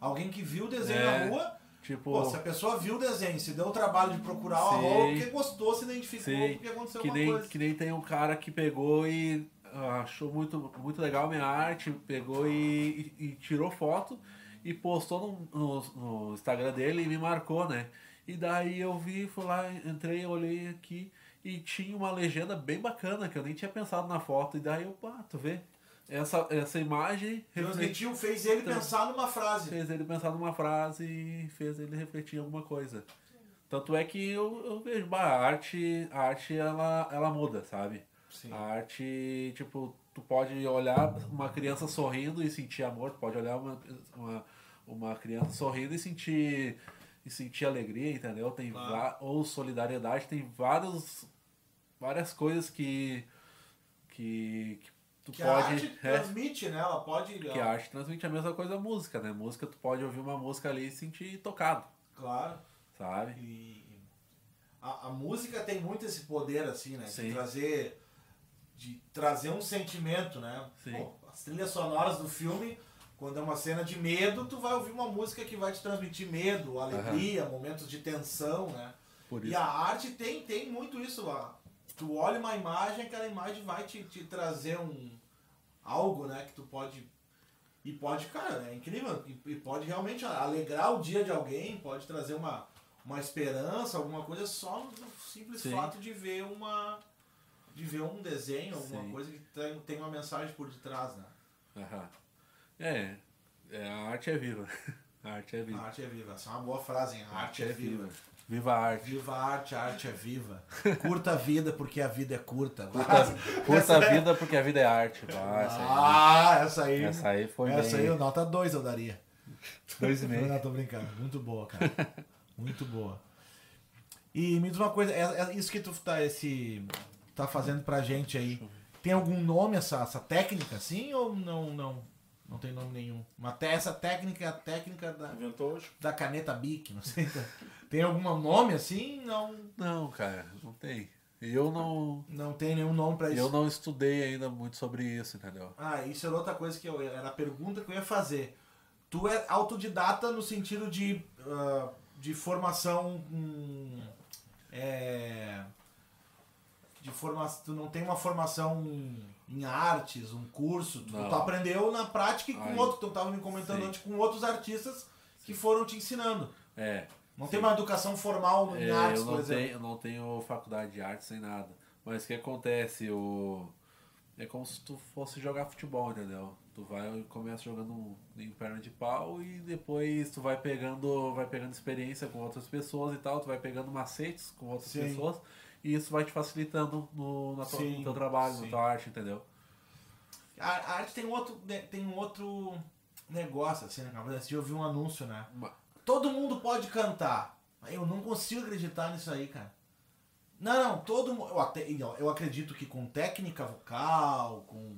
Alguém que viu o desenho É, na rua, Tipo. pô, se a pessoa viu o desenho, se deu o trabalho de procurar o arroba, porque gostou, se identificou, Sim, porque aconteceu que nem, coisa. que nem tem um cara que pegou e ah, achou muito, muito legal a minha arte, pegou e, e- e tirou foto e postou no, no- no Instagram dele e me marcou, né? E daí eu vi, fui lá, entrei, olhei aqui e tinha uma legenda bem bacana que eu nem tinha pensado na foto. E daí eu, pá, tu vê? Essa, essa imagem Transmitiu, fez ele Trans- pensar numa frase. fez ele pensar numa frase e fez ele refletir em alguma coisa. Tanto é que eu, eu vejo, bah, a arte, a arte ela, ela muda, sabe? Sim. A arte, tipo, tu pode olhar uma criança sorrindo e sentir amor, tu pode olhar uma, uma, uma criança sorrindo e sentir, e sentir alegria, entendeu? Tem Claro. ou solidariedade, tem vários, várias coisas que, que, que tu Que a pode. arte é, transmite, né? Ela pode. que a arte transmite a mesma coisa a música, né? Música, tu pode ouvir uma música ali e sentir tocado, Claro. sabe? E a, a música tem muito esse poder, assim, né? De Sim. trazer. De trazer um sentimento, né? Sim. Pô, as trilhas sonoras do filme, quando é uma cena de medo, tu vai ouvir uma música que vai te transmitir medo, alegria, momentos de tensão, né? E a arte tem, tem muito isso lá. Tu olha uma imagem, aquela imagem vai te, te trazer um algo, né? Que tu pode. E pode, cara, é incrível. E, pode realmente alegrar o dia de alguém, pode trazer uma, uma esperança, alguma coisa só no simples Sim. fato de ver uma. De ver um desenho, alguma Sim. coisa que tem, tem uma mensagem por detrás, né? Aham. É, é, a arte é viva. A arte é A viva. arte é viva. Essa é uma boa frase, hein? A arte é viva. Viva a arte. Viva a arte, a arte é viva. Curta a vida porque a vida é curta. Curta, curta a vida porque a vida é arte. Ah, essa, Ah, essa aí. essa aí foi essa bem. aí, nota 2 eu daria. Dois e meio. Não, tô brincando. Muito boa, cara. Muito boa. E me diz uma coisa, é, é isso que tu tá, esse, tá fazendo pra gente aí, tem algum nome essa, essa técnica assim ou não, não, não tem nome nenhum? Uma te- essa técnica é a técnica da, Inventou hoje? da caneta Bic, não sei. Tem algum nome assim? Não, Não, cara, não tem. Eu não, não tem nenhum nome pra isso. eu não estudei ainda muito sobre isso, entendeu? Ah, isso era outra coisa que eu era a pergunta que eu ia fazer. Tu é autodidata no sentido de, ah, de formação. hum, é, de formação. Tu não tem uma formação em, artes, um curso. Tu, tu aprendeu na prática e com Aí. outro. Tu tava me comentando Sim. antes com outros artistas que foram te ensinando. É. Não tem uma educação formal em É, artes, por não exemplo. tenho, eu não tenho faculdade de arte sem nada. Mas o que acontece? O... É como se tu fosse jogar futebol, entendeu? Tu vai começa jogando em perna de pau e depois tu vai pegando, vai pegando experiência com outras pessoas e tal, tu vai pegando macetes com outras Sim. pessoas e isso vai te facilitando no, na tua- Sim, no teu trabalho, sim. na tua arte, entendeu? A, a arte tem um outro, ne- tem um outro negócio, assim, né, dia eu vi um anúncio, né? Ma- Todo mundo pode cantar. Eu não consigo acreditar nisso aí, cara. Não, não, todo mundo. Eu, até- eu acredito que com técnica vocal, com,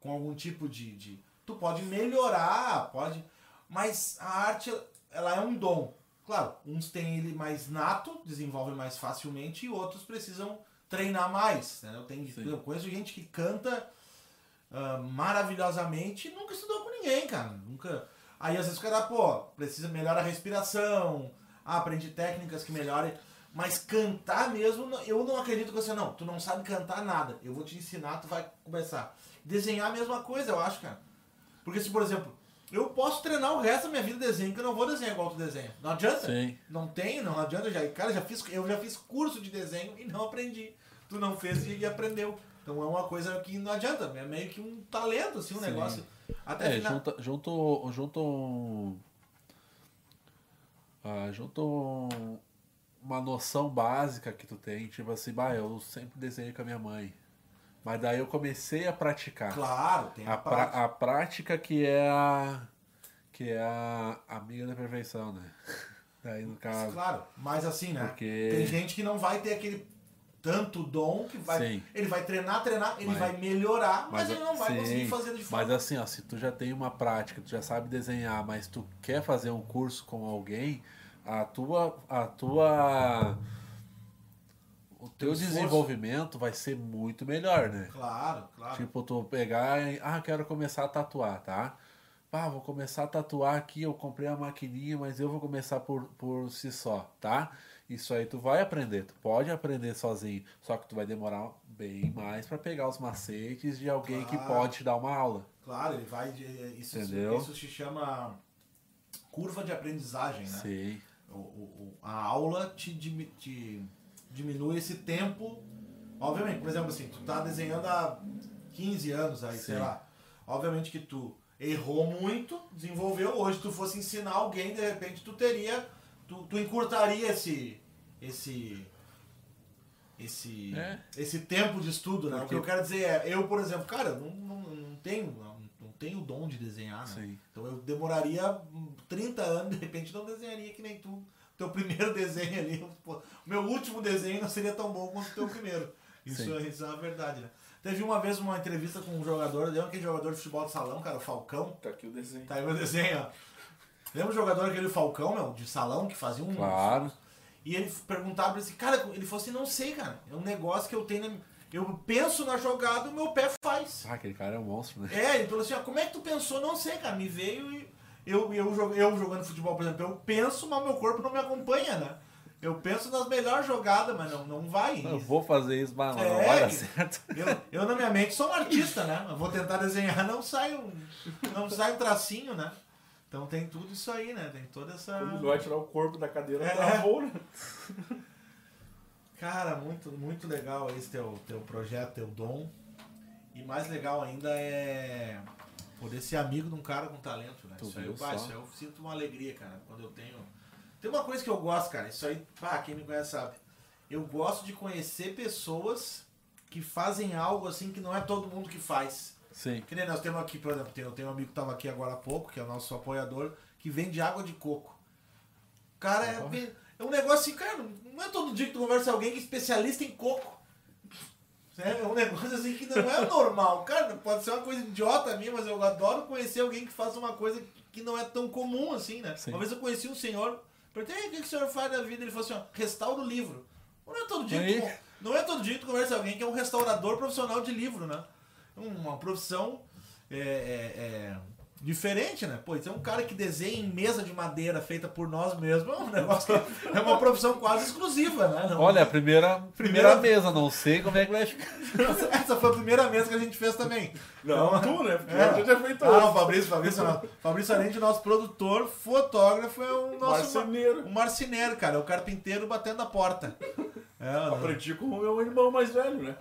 com algum tipo de, de. Tu pode melhorar, pode. Mas a arte, ela é um dom. Claro, uns têm ele mais nato, desenvolvem mais facilmente, e outros precisam treinar mais. Né? Eu, tenho, Sim. eu conheço gente que canta ah, maravilhosamente e nunca estudou com ninguém, cara. Nunca. Aí às vezes o cara, pô, precisa melhorar a respiração, ah, aprende técnicas que melhorem. Mas cantar mesmo, eu não acredito que você, não, tu não sabe cantar nada. Eu vou te ensinar, tu vai começar. Desenhar a mesma coisa, eu acho, cara. Porque se, por exemplo, eu posso treinar o resto da minha vida desenho, que eu não vou desenhar igual tu desenha. Não adianta. Sim. Não tem, não adianta. Já, cara, já fiz, eu já fiz curso de desenho e não aprendi. Tu não fez e, e aprendeu. Então é uma coisa que não adianta. É meio que um talento, assim, um Sim. negócio. Até É, final- junto, junto, junto ah, junto um- uma noção básica que tu tem, tipo assim, bah, eu sempre desenhei com a minha mãe. Mas daí eu comecei a praticar. Claro, tem a, a, pra- prática. a prática que é a que é a amiga da perfeição, né? Daí no caso. Claro, mas assim, né? Porque- Tem gente que não vai ter aquele tanto dom que vai. Sim. Ele vai treinar, treinar, ele Vai. vai melhorar, mas, Mas, ele não vai sim, conseguir fazer de Mas forma. assim, ó, se tu já tem uma prática, tu já sabe desenhar, mas tu quer fazer um curso com alguém, a tua a tua o teu esforço. desenvolvimento vai ser muito melhor, né? Claro, claro. Tipo, tu pegar e, ah, quero começar a tatuar, tá? Ah, vou começar a tatuar aqui, eu comprei a maquininha, mas eu vou começar por, por si só, tá? Isso aí tu vai aprender, tu pode aprender sozinho, só que tu vai demorar bem mais pra pegar os macetes de alguém que Claro. pode te dar uma aula. Claro, ele vai. de- Isso, Entendeu? isso se chama curva de aprendizagem, né? Sim, O, o- a aula te, te diminui esse tempo. Obviamente, por exemplo, assim, tu tá desenhando há 15 anos aí, sei Sim. lá. Obviamente que tu errou muito, desenvolveu. Hoje, tu fosse ensinar alguém, de repente, tu teria. Tu, tu encurtaria esse. esse. Esse, É. esse tempo de estudo, né? O que eu quero dizer é, eu, por exemplo, cara, não, não, não tenho não, não tenho o dom de desenhar, né? Sim. Então eu demoraria hum, 30 anos, de repente não desenharia que nem tu. Teu primeiro desenho ali, o meu último desenho não seria tão bom quanto o teu primeiro. Isso, é- isso é uma verdade, né? Teve uma vez uma entrevista com um jogador, lembra aquele jogador de futebol de salão, cara, o Falcão? Tá aqui o desenho. Tá aí meu desenho, ó. Lembra o jogador aquele Falcão, meu, de salão, que fazia um. Claro. E ele perguntava pra esse cara, ele falou assim, não sei, cara. É um negócio que eu tenho na... Eu penso na jogada o meu pé faz. Ah, aquele cara é um monstro, né? É, ele falou assim, ó, como é que tu pensou? Não sei, cara. Me veio e. Eu, eu, eu jogando futebol, por exemplo, eu penso, mas meu corpo não me acompanha, né? Eu penso nas melhores jogadas, mas não, não vai. Eu vou fazer isso, mas não É, vai dar certo. Eu, eu, na minha mente, sou um artista, né? Eu vou tentar desenhar, não sai um, não sai um tracinho, né? Então tem tudo isso aí, né? Tem toda essa. Quando ele vai tirar o corpo da cadeira, É. tá bom, né? Cara, muito, muito legal esse teu, teu projeto, teu dom. E mais legal ainda é poder ser amigo de um cara com talento, né? Tu Isso aí, eu, pá, isso aí eu sinto uma alegria, cara, quando eu tenho. Tem uma coisa que eu gosto, cara, isso aí, pá, quem me conhece sabe. Eu gosto de conhecer pessoas que fazem algo assim que não é todo mundo que faz. Sim. Que nem nós temos aqui, por exemplo, tem, eu tenho um amigo que estava aqui agora há pouco, que é o nosso apoiador, que vende água de coco. Cara, é, é um negócio assim, cara, não é todo dia que tu conversa com alguém que é especialista em coco. É um negócio assim que não é normal. Cara, pode ser uma coisa idiota minha, mas eu adoro conhecer alguém que faz uma coisa que não é tão comum assim, né? Sim. Uma vez eu conheci um senhor, perguntei, "E o que o senhor faz da vida? Ele falou assim, ó, restaura o livro. Não é todo dia que não é todo dia que tu conversa com alguém que é um restaurador profissional de livro, né? Uma profissão é, é- é diferente, né? Pô, isso é um cara que desenha em mesa de madeira feita por nós mesmos, é um negócio que é uma profissão quase exclusiva, né? Não- Olha, a primeira, Primeira- primeira mesa, não sei como é que vai ficar. Essa foi a primeira mesa que a gente fez também. Não, tu, né? Porque É. eu já tinha feito Ah, o Fabrício, Fabrício, não. Fabrício, além de nosso produtor, fotógrafo, é o nosso. Marceneiro. O marceneiro, cara, é o carpinteiro batendo a porta. É, Aprendi com o meu irmão mais velho, né?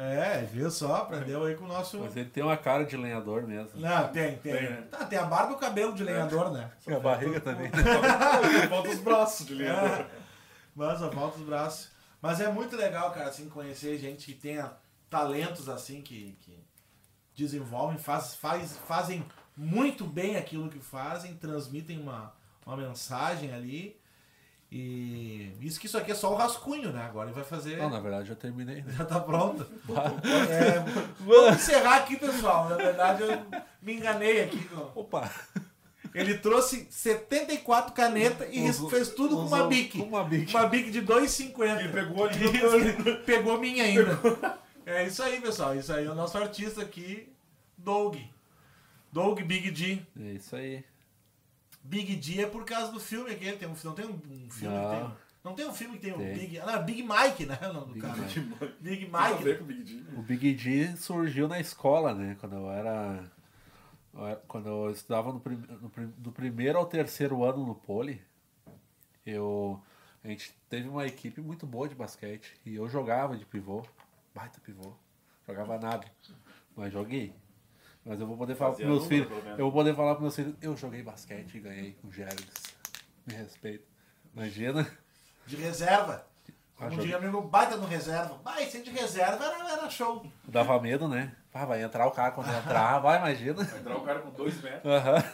É, viu só? Aprendeu aí com o nosso. Mas ele tem uma cara de lenhador mesmo. Não, tem, tem. Tem, né? Tá, tem a barba e o cabelo de lenhador, né? E a barriga também. Falta os braços de linha. É. Mas só falta os braços. Mas é muito legal, cara, assim, conhecer gente que tenha talentos assim, que, que desenvolvem, faz, faz, fazem muito bem aquilo que fazem, transmitem uma, uma mensagem ali. E isso que isso aqui é só o rascunho, né? Agora ele vai fazer. Não, na verdade eu terminei. né? Já tá pronto. É, vamos encerrar aqui, pessoal. Na verdade, eu me enganei aqui. Opa! Ele trouxe 74 canetas e Usou- fez tudo com uma bique. com uma bique. Uma bique de 2,50. E pegou ali Isso, Pegou minha ainda. É isso aí, pessoal. Isso aí é o nosso artista aqui, Doug. Doug Big D. É isso aí. Big D é por causa do filme aquele. Tem um, não tem um, um filme Não. que tem. Não tem um filme que tem o Tem. Big. Ah, não, Big Mike, né? O nome do Big cara. Mike. Big Mike. o Big D. O Big D surgiu na escola, né? Quando eu era. eu era- Quando eu estudava no, prim- no prim- do primeiro ao terceiro ano no Poli, eu. A gente teve uma equipe muito boa de basquete. E eu jogava de pivô. Baita pivô. Jogava nada. Mas joguei. Mas eu vou poder falar Fazia pros meus número, filhos. Eu vou poder falar pros meus filhos. Eu joguei basquete e ganhei com o. Me respeita. Imagina. De reserva. Ah, Como joguei. diria amigo, baita no reserva. Vai, esse de reserva era, era show. Dava medo, né? Ah, vai entrar o cara quando entrar, vai, imagina. Vai entrar o cara com dois metros. Aham.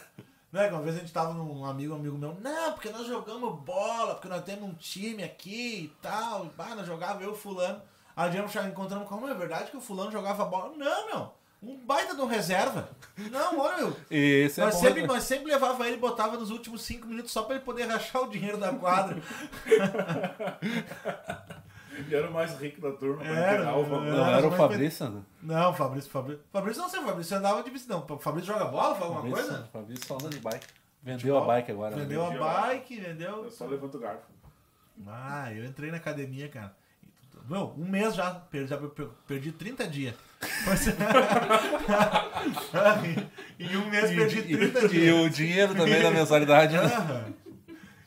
Não é que uma vez a gente tava num um amigo, um amigo meu, não, porque nós jogamos bola, porque nós temos um time aqui e tal. Bah, nós jogava eu e o fulano. Aí já encontramos como é verdade que o fulano jogava bola. Não, meu. Um baita de um reserva. Não, olha, meu. Esse é nós, bom, sempre, né? nós sempre levava ele e botava nos últimos cinco minutos só pra ele poder rachar o dinheiro da quadra. E era o mais rico da turma. Era, o valor. Não, era o Fabrício, né? Não, Fabrício, Fabrício. Fabrício não sei, Fabrício andava de bicicleta. Não, Fabrício joga bola, faz alguma Fabrício, coisa? Fabrício só anda de bike. Vendeu a bike agora. né? Vendeu a Vendia a bike, vendeu. Eu só levanto o garfo. Ah, eu entrei na academia, cara. Meu, um mês já. Perdi, já per- perdi 30 dias. em um mês perdi 30 E dias. o dinheiro também da mensalidade, né?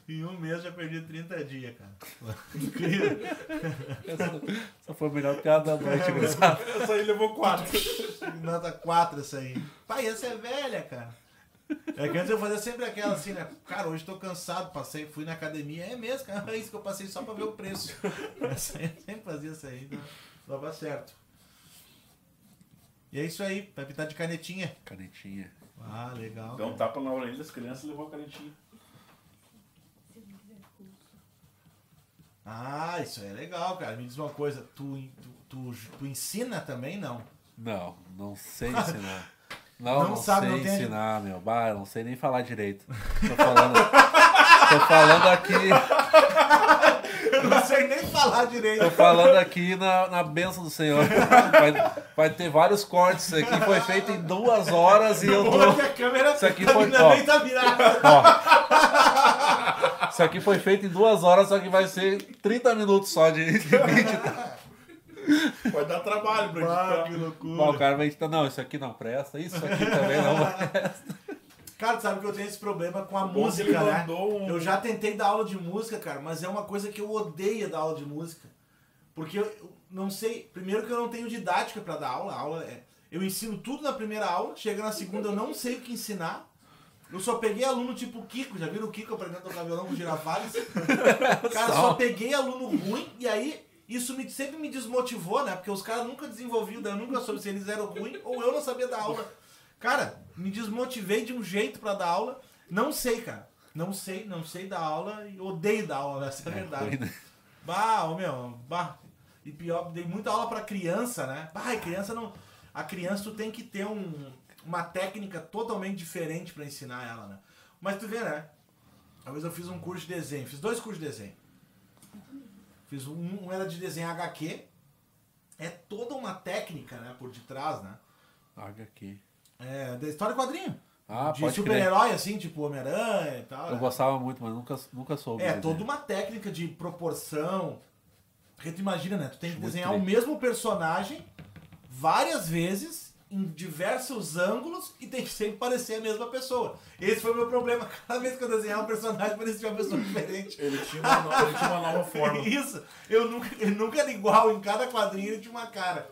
Em um mês já perdi 30 dias, cara. Incrível. Só foi melhor que a da noite, gurizada. Essa aí levou quatro. Nota 4 essa aí. Pai, essa é velha, cara. É que antes eu fazia sempre aquela assim, né? Cara, hoje tô cansado, passei, fui na academia. É mesmo, cara. É isso que eu passei só pra ver o preço. Essa aí, eu sempre fazia isso aí, então dava certo. E é isso aí, vai pintar de canetinha. Canetinha. Ah, legal. Deu um tapa na orelha das crianças e levou a canetinha. Se não quiser curso. Ah, isso aí é legal, cara. Me diz uma coisa, tu, tu, tu, tu ensina também, não? Não, não sei ensinar. Não, Não não, sabe, sei não tem- ensinar, meu. Bah, eu não sei nem falar direito. Tô falando, tô falando aqui, sei nem falar direito. tô falando aqui na, na benção do Senhor. Vai, vai ter vários cortes. Isso aqui foi feito em duas horas e eu tô. Isso aqui tá, foi- ó. tá. Ó. Isso aqui foi feito em duas horas, só que vai ser 30 minutos só de, de vídeo. Vai dar trabalho pra Ah, editar. que loucura. Bom, o cara vai editar, não, isso aqui não presta, isso aqui também não presta. Cara, sabe que eu tenho esse problema com a Bom, música, né? um- Eu já tentei dar aula de música, cara, mas é uma coisa que eu odeio dar aula de música. Porque eu não sei, primeiro que eu não tenho didática pra dar aula, a aula é, eu ensino tudo na primeira aula, chega na segunda eu não sei o que ensinar. Eu só peguei aluno tipo Kiko, já viram o Kiko aprendendo a tocar violão com girafales? Cara, só peguei aluno ruim e aí isso me, sempre me desmotivou, né? Porque os caras nunca desenvolviam, eu nunca soube se eles eram ruins ou eu não sabia dar aula. Cara, me desmotivei de um jeito pra dar aula. Não sei, cara. Não sei, não sei dar aula e odeio dar aula, essa é a verdade. ruim, né? Bah, ô meu, bah. E pior, dei muita aula pra criança, né? Bah, criança não. A criança tu tem que ter um, uma técnica totalmente diferente pra ensinar ela, né? Mas tu vê, né? Uma vez eu fiz um curso de desenho, fiz dois cursos de desenho. Fiz um, um era de desenho HQ. É toda uma técnica, né, por detrás, né? Aqui. É, da história em quadrinho. Ah, de super-herói, assim, tipo Homem-Aranha e tal. Eu né? gostava muito, mas nunca, nunca soube. É, toda uma técnica de proporção. Porque tu imagina, né? Tu tem que Muito desenhar o mesmo personagem várias vezes, em diversos ângulos, e tem que sempre parecer a mesma pessoa. Esse foi o meu problema. Cada vez que eu desenhava um personagem, parecia uma pessoa diferente. Ele tinha uma, no- ele tinha uma nova forma. Isso. Eu nunca, ele nunca era igual. Em cada quadrinho ele tinha uma cara.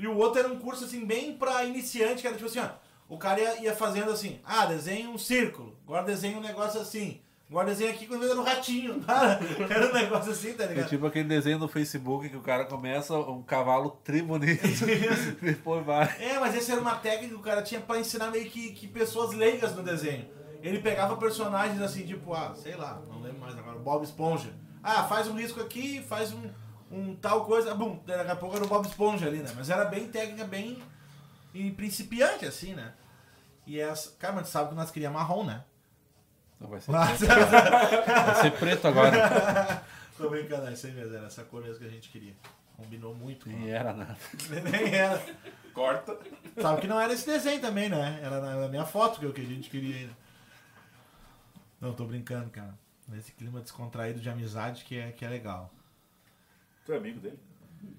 E o outro era um curso, assim, bem pra iniciante, que era tipo assim, ó. O cara ia, ia fazendo assim, ah, desenha um círculo, agora desenha um negócio assim, agora desenha aqui quando era um ratinho. Era um negócio assim, tá É ligado? tipo aquele desenho no Facebook que o cara começa um cavalo tri bonito. Depois vai. É, mas essa era uma técnica que o cara tinha pra ensinar meio que, que pessoas leigas no desenho. Ele pegava personagens assim, tipo, ah, sei lá, não lembro mais agora, Bob Esponja. Ah, faz um risco aqui, faz um, um tal coisa, bum, daqui a pouco era o Bob Esponja ali, né? Mas era bem técnica, bem em principiante, assim, né? E essa. Cara, mas tu sabe que nós queríamos marrom, né? Não, vai, ser Mas- preto. vai ser preto agora. Tô brincando, é isso aí mesmo, era essa cor mesmo que a gente queria. Combinou muito. Nem era nada. Nem era. Corta. Sabe que não era esse desenho também, né? Era na, minha foto que, o que a gente queria ainda. Não, tô brincando, cara. Nesse clima descontraído de amizade que é, que é legal. Tu é amigo dele?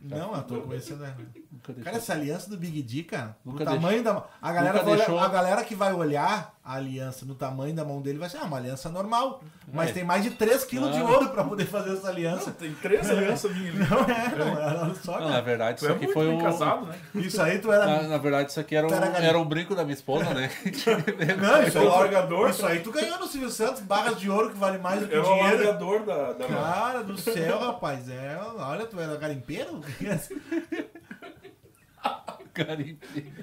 Não, eu tô conhecendo. né? Deixou. Cara, essa aliança do Big D, cara. Nunca o tamanho da a galera, olhar- deixou. a galera que vai olhar a aliança no tamanho da mão dele vai ser ah, uma aliança normal. Mas É. tem mais de 3 quilos de Não. ouro pra poder fazer essa aliança. Tem três alianças minhas ali. Não é, não é. Olha só, Não, na verdade, Tu isso é aqui foi um. casado, né? Isso aí tu era. Na, na verdade, isso aqui era Tu era era um brinco da minha esposa, né? Não, isso É aí, o largador. isso aí tu ganhou no Silvio Santos, barras de ouro que vale mais do que Era o dinheiro. largador da, da Cara do céu, rapaz. É, olha, tu era garimpeiro? Garimpe.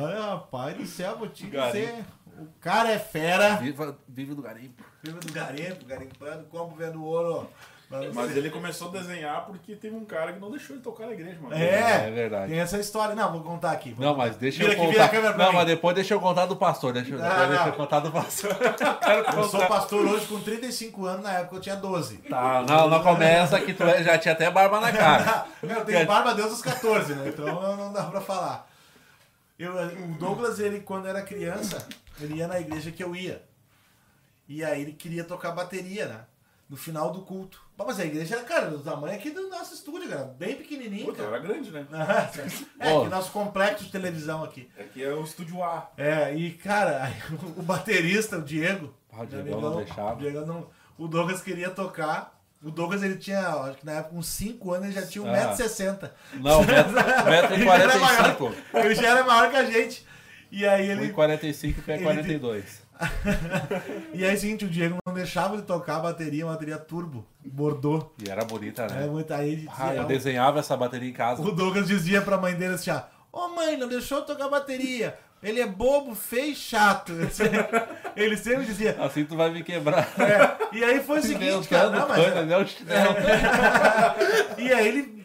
olha, rapaz do céu, vou te Garimpo. dizer. O cara é fera. Viva, vive do garimpo. Viva do garimpo, garimpando, como vendo ouro. Mas ele começou a desenhar porque teve um cara que não deixou ele tocar na igreja, mano. É, É verdade. Tem essa história. Não, vou contar aqui. vou Não, contar. mas deixa Vira eu aqui, vira a contar. câmera pra Não, mim. mas depois deixa eu contar do pastor. Deixa, eu- Não, depois deixa não. eu contar do pastor. Eu sou pastor hoje com 35 anos, na época eu tinha 12. Tá, não, não começa que tu é- já tinha até barba na cara. Eu tenho barba desde os 14, né? Então não- não dá pra falar. Eu, o Douglas, ele, quando era criança, ele ia na igreja que eu ia. E aí ele queria tocar bateria, né? No final do culto. Mas a igreja era, cara, do tamanho aqui do nosso estúdio, cara. Bem pequenininho, Puta, cara. era grande, né? É, aqui nosso complexo de televisão aqui. Aqui é o estúdio A. É, e cara, o baterista, o Diego. Ah, o meu Diegão não deixava. o Diego não- o Douglas queria tocar. O Douglas ele tinha, acho que na época, uns 5 anos, ele já tinha Ah. 1,60m. Não, 1,45m. Ele já era maior que a gente. E aí ele. 1,45 e pé Ele- 42. E aí é o seguinte, o Diego não deixava ele tocar a bateria, uma bateria turbo, bordô. E era bonita, É, né? muito, aí Ah, eu desenhava essa bateria em casa. o Douglas dizia pra mãe dele assim, ó, ô mãe, não deixou eu tocar bateria. Ele é bobo, feio e chato. Ele sempre dizia. Assim tu vai me quebrar. É, e aí foi o seguinte, cara. Não, mas, né? Chinelo. E aí ele.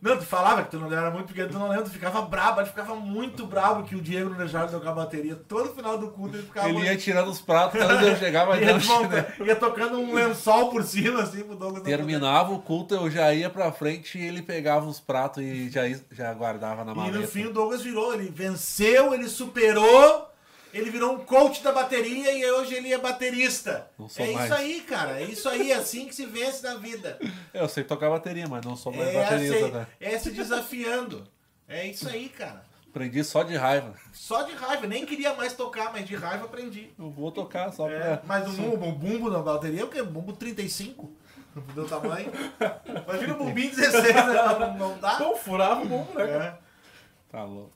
Não, tu falava que tu não era muito pequeno, tu não lembra, tu ficava brabo, ele ficava muito bravo que o Diego não deixava tocar bateria. Todo final do culto ele ficava. Ele ia tirando os pratos, quando eu chegava ia, dando o volta- chinelo. ia tocando um lençol por cima, assim, pro Douglas. não Terminava o culto, eu já ia pra frente e ele pegava os pratos e já, já guardava na poder. E maleta. no fim o Douglas virou, ele venceu, ele superou, ele virou um coach da bateria e hoje ele é baterista. Não sou é mais. isso aí, cara. É isso aí, é assim que se vence na vida. Eu sei tocar bateria, mas não sou mais É, baterista, né? é se desafiando. É isso aí, cara. Aprendi só de raiva. Só de raiva, nem queria mais tocar, mas de raiva aprendi. Eu vou tocar só É, pra. mas o bumbo, bumbo na bateria é o quê? Bumbo 35? Do tamanho. Imagina o bumbinho 16, né? não, não dá? Pô, furava o bombo, né? É. Tá louco.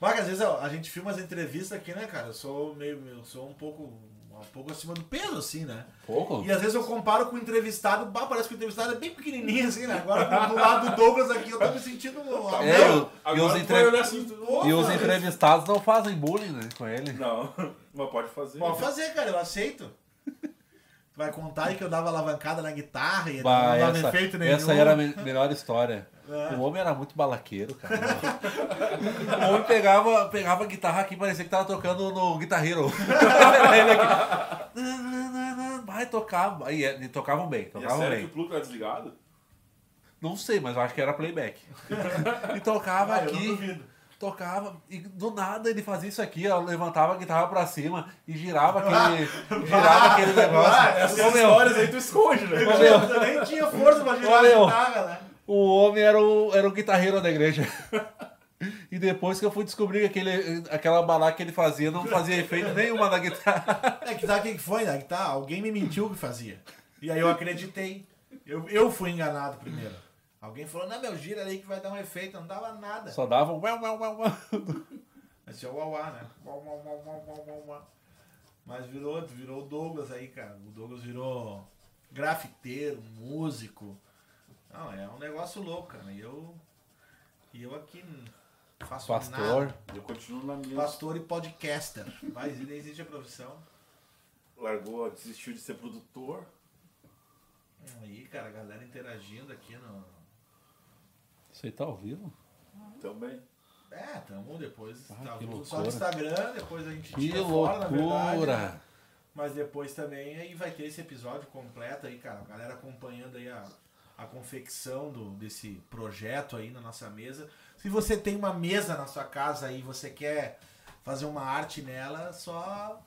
Mas às vezes ó, a gente filma as entrevistas aqui, né, cara? Eu sou meio. Eu sou um pouco. Um pouco acima do peso, assim, né? Pouco? E às vezes eu comparo com o entrevistado, bah, parece que o entrevistado é bem pequenininho, assim, né? Agora do lado do Douglas aqui, eu tô me sentindo. ó, É, meu, o- e Agora os, tu entre- vai olhar assim, ô, e os entrevistados não fazem bullying, né, com ele. Não, mas pode fazer. Pode fazer, cara, eu aceito. Tu vai contar aí que eu dava alavancada na guitarra e Bah, não dava essa, efeito nenhum. essa era a me- melhor história. É. O homem era muito balaqueiro, cara. o homem pegava, pegava a guitarra aqui, parecia que tava tocando no Guitar Hero. Era ele aqui. Vai tocar. E e tocavam bem, E é tocavam sério que bem. o plug tá desligado? Não sei, mas eu acho que era playback. E tocava Ah, aqui. Tocava, e do nada ele fazia isso aqui, ó, levantava a guitarra pra cima e girava aquele, girava aquele negócio. Ah, Essas Ô, meu, histórias aí tu esconde, né? ô, Eu nem tinha força pra girar Olha, a guitarra, né? O homem era o, era o guitarreiro da igreja. E depois que eu fui descobrir que aquele, aquela balaca que ele fazia não fazia efeito nenhuma na guitarra. É que sabe o que que foi, né? Que tá, alguém me mentiu que fazia. E aí eu acreditei. Eu, eu fui enganado primeiro. Alguém falou, não, meu, gira aí que vai dar um efeito. Não dava nada. Só dava um uau, uau, uau, uau. Esse é o Uauá, né? Uau, uau, uau, uau, uau, uau, uau. Mas virou, virou o Douglas aí, cara. O Douglas virou grafiteiro, músico. Não, é um negócio louco, cara. E eu, e eu aqui não faço Pastor. nada. Eu continuo na minha. Pastor e podcaster. Mas nem existe a profissão. Largou, desistiu de ser produtor. Aí, cara, a galera interagindo aqui no. Você tá ao vivo? Também. É, tamo depois. Ah, tá que tudo só no loucura. Instagram, depois a gente Que tira fora, na verdade. né? loucura! Mas depois também aí vai ter esse episódio completo aí, cara. A galera acompanhando aí a, a confecção do, desse projeto aí na nossa mesa. Se você tem uma mesa na sua casa aí e você quer fazer uma arte nela, só.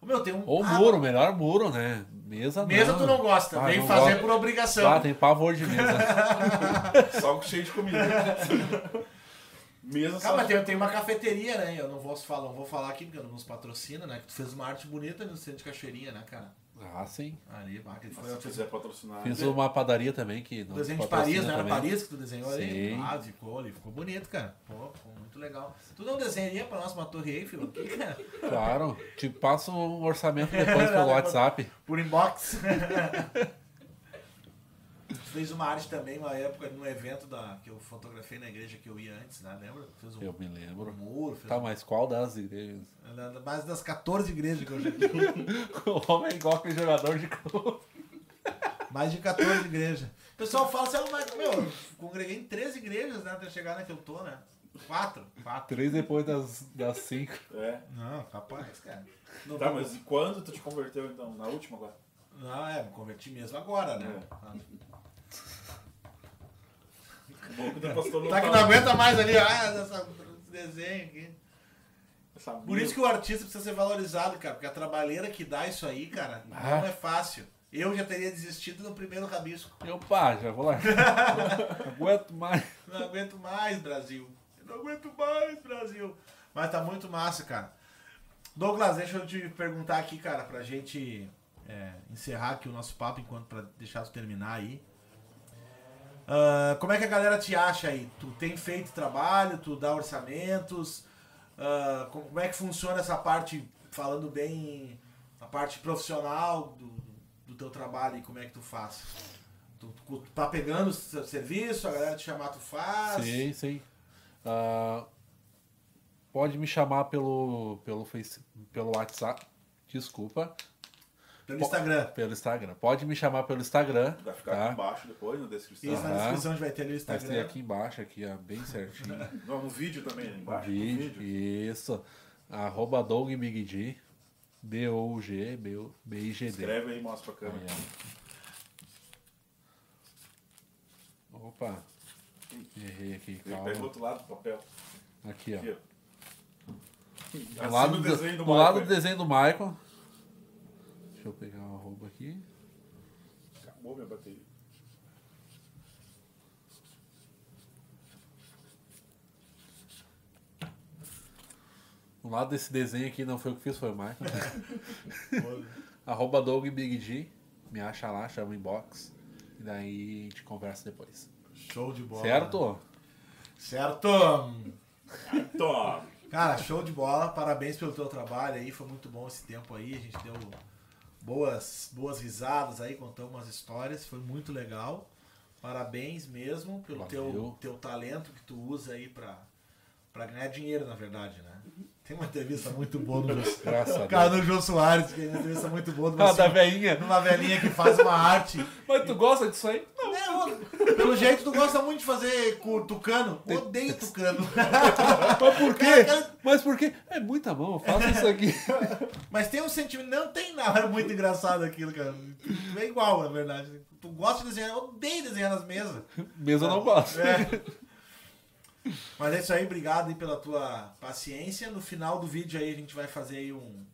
O meu tem um. Ou Ah, muro, melhor muro, né? Mesa não. Mesa tu não gosta, Ah, vem não fazer gosto. por obrigação. Ah, tem pavor de mesa. Só cheio de comida. Mesmo Calma, só. tem, tem uma cafeteria, né? Eu não vou falar, não vou falar aqui porque não nos patrocina, né? Que tu fez uma arte bonita no centro de Cachoeirinha, né, cara? Ah, sim. Ali, bah, que foi Se quiser patrocinar. Fiz uma padaria também que não desenho de Paris, né? Era também. Paris que tu desenhou ali? Sim. Ah, ficou ali, ficou bonito, cara. Pô, ficou muito legal. Tu não desenharia pra nós uma torre Eiffel aqui, cara? Claro. Te passo um orçamento depois pelo WhatsApp. Por inbox. Tu fez uma arte também, uma época, num evento da, que eu fotografei na igreja que eu ia antes, né? Lembra? Fez um, Eu me lembro. um muro, fez Tá, um- mas qual das igrejas? mais das 14 igrejas que eu já O homem é igual que jogador de clube. Mais de 14 igrejas. O pessoal fala assim, ah, mas, meu, eu congreguei em 13 igrejas, né? Até chegar na que eu tô, né? Quatro. Quatro. Três depois das, das cinco. É. Não, capaz, cara. Não, Tá, mas e quando tu te converteu então? Na última agora? Não, é, me converti mesmo agora, né? O pastor Tá que não tá- aguenta mais ali, ah, dessa, esse desenho aqui. Essa Por isso que o artista precisa ser valorizado, cara, porque a trabalheira que dá isso aí, cara, não Ah. é fácil. Eu já teria desistido no primeiro rabisco. Eu, pá, já vou lá. Não aguento mais. Não aguento mais, Brasil. Eu não aguento mais, Brasil. Mas tá muito massa, cara. Douglas, deixa eu te perguntar aqui, cara, pra gente é, encerrar aqui o nosso papo, enquanto pra deixar tu terminar aí. Ah, como é que a galera te acha aí? Tu tem feito trabalho, tu dá orçamentos? Ah, como é que funciona essa parte, falando bem, a parte profissional do, do teu trabalho e como é que tu faz? Tu, tu tá pegando serviço, a galera te chamar, tu faz? Sei, sei. Ah, pode me chamar pelo, pelo, face, pelo WhatsApp. Desculpa. Pelo Instagram. Pelo Instagram. Pode me chamar pelo Instagram. Vai ficar aqui Tá? embaixo depois, na descrição. Isso, na descrição a gente vai ter ali o Vai ter Instagram. aqui embaixo, aqui, ó, bem certinho. No vídeo também, ali embaixo. no vídeo, Isso. Arroba Doug Big D. D-O-U-G, B-I-G-D. Escreve aí e mostra pra Aí, câmera. ó. Opa. Errei aqui, Ele pega o calma. outro lado do papel. Aqui, ó. Aqui, ó. Do lado do do, desenho do do lado do desenho do Michael. Deixa eu pegar uma arroba aqui. Acabou minha bateria. Do lado desse desenho aqui não foi o que fiz, foi o Michael. Arroba Doug Big G. Me acha lá, chama o inbox. E daí a gente conversa depois. Show de bola. Certo? Certo. Toma! Cara, show de bola. Parabéns pelo teu trabalho aí. Foi muito bom esse tempo aí. A gente deu boas, boas risadas aí, contamos umas histórias. Foi muito legal. Parabéns mesmo pelo teu, Valeu. teu talento que tu usa aí pra, pra ganhar dinheiro, na verdade, né? Tem uma entrevista muito boa no Jô, cara, no Jô Soares, que é uma entrevista muito boa de uma, Ah, da velhinha. uma velhinha que faz uma arte. Mas tu gosta disso aí? É, pelo jeito, tu gosta muito de fazer com tucano. Odeio tucano. Mas por quê? Mas por quê? É muita mão, eu faço isso aqui. Mas tem um sentimento. Não tem nada muito engraçado aquilo, cara. É igual, na verdade. Tu gosta de desenhar, eu odeio desenhar nas mesas. Mesmo eu não gosto. É. Mas é isso aí, obrigado aí pela tua paciência. No final do vídeo aí a gente vai fazer aí um.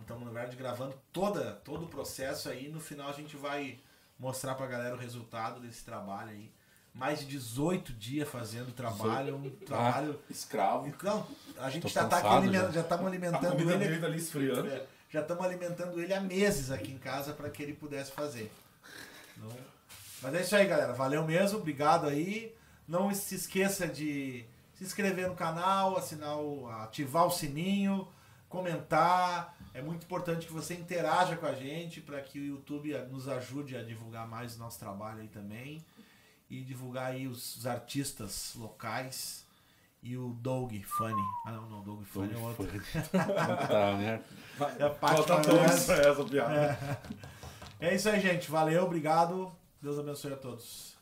Estamos na verdade gravando toda, todo o processo aí. No final a gente vai mostrar pra galera o resultado desse trabalho aí. Mais de 18 dias fazendo trabalho, um trabalho. Escravo. Não, a gente já tá aqui já. estamos A alimentando ele. tá ali esfriando. É, já estamos alimentando ele há meses aqui em casa para que ele pudesse fazer. Não- Mas é isso aí, galera. Valeu mesmo, obrigado aí. Não se esqueça de se inscrever no canal, assinar o, ativar o sininho, comentar. É muito importante que você interaja com a gente para que o YouTube nos ajude a divulgar mais o nosso trabalho aí também. E divulgar aí os, os artistas locais. E o Doug Funny. Ah não, não, Doug Funny é outro. Tá, né? É Falta pra essa piada. É isso aí, gente. Valeu, obrigado. Deus abençoe a todos.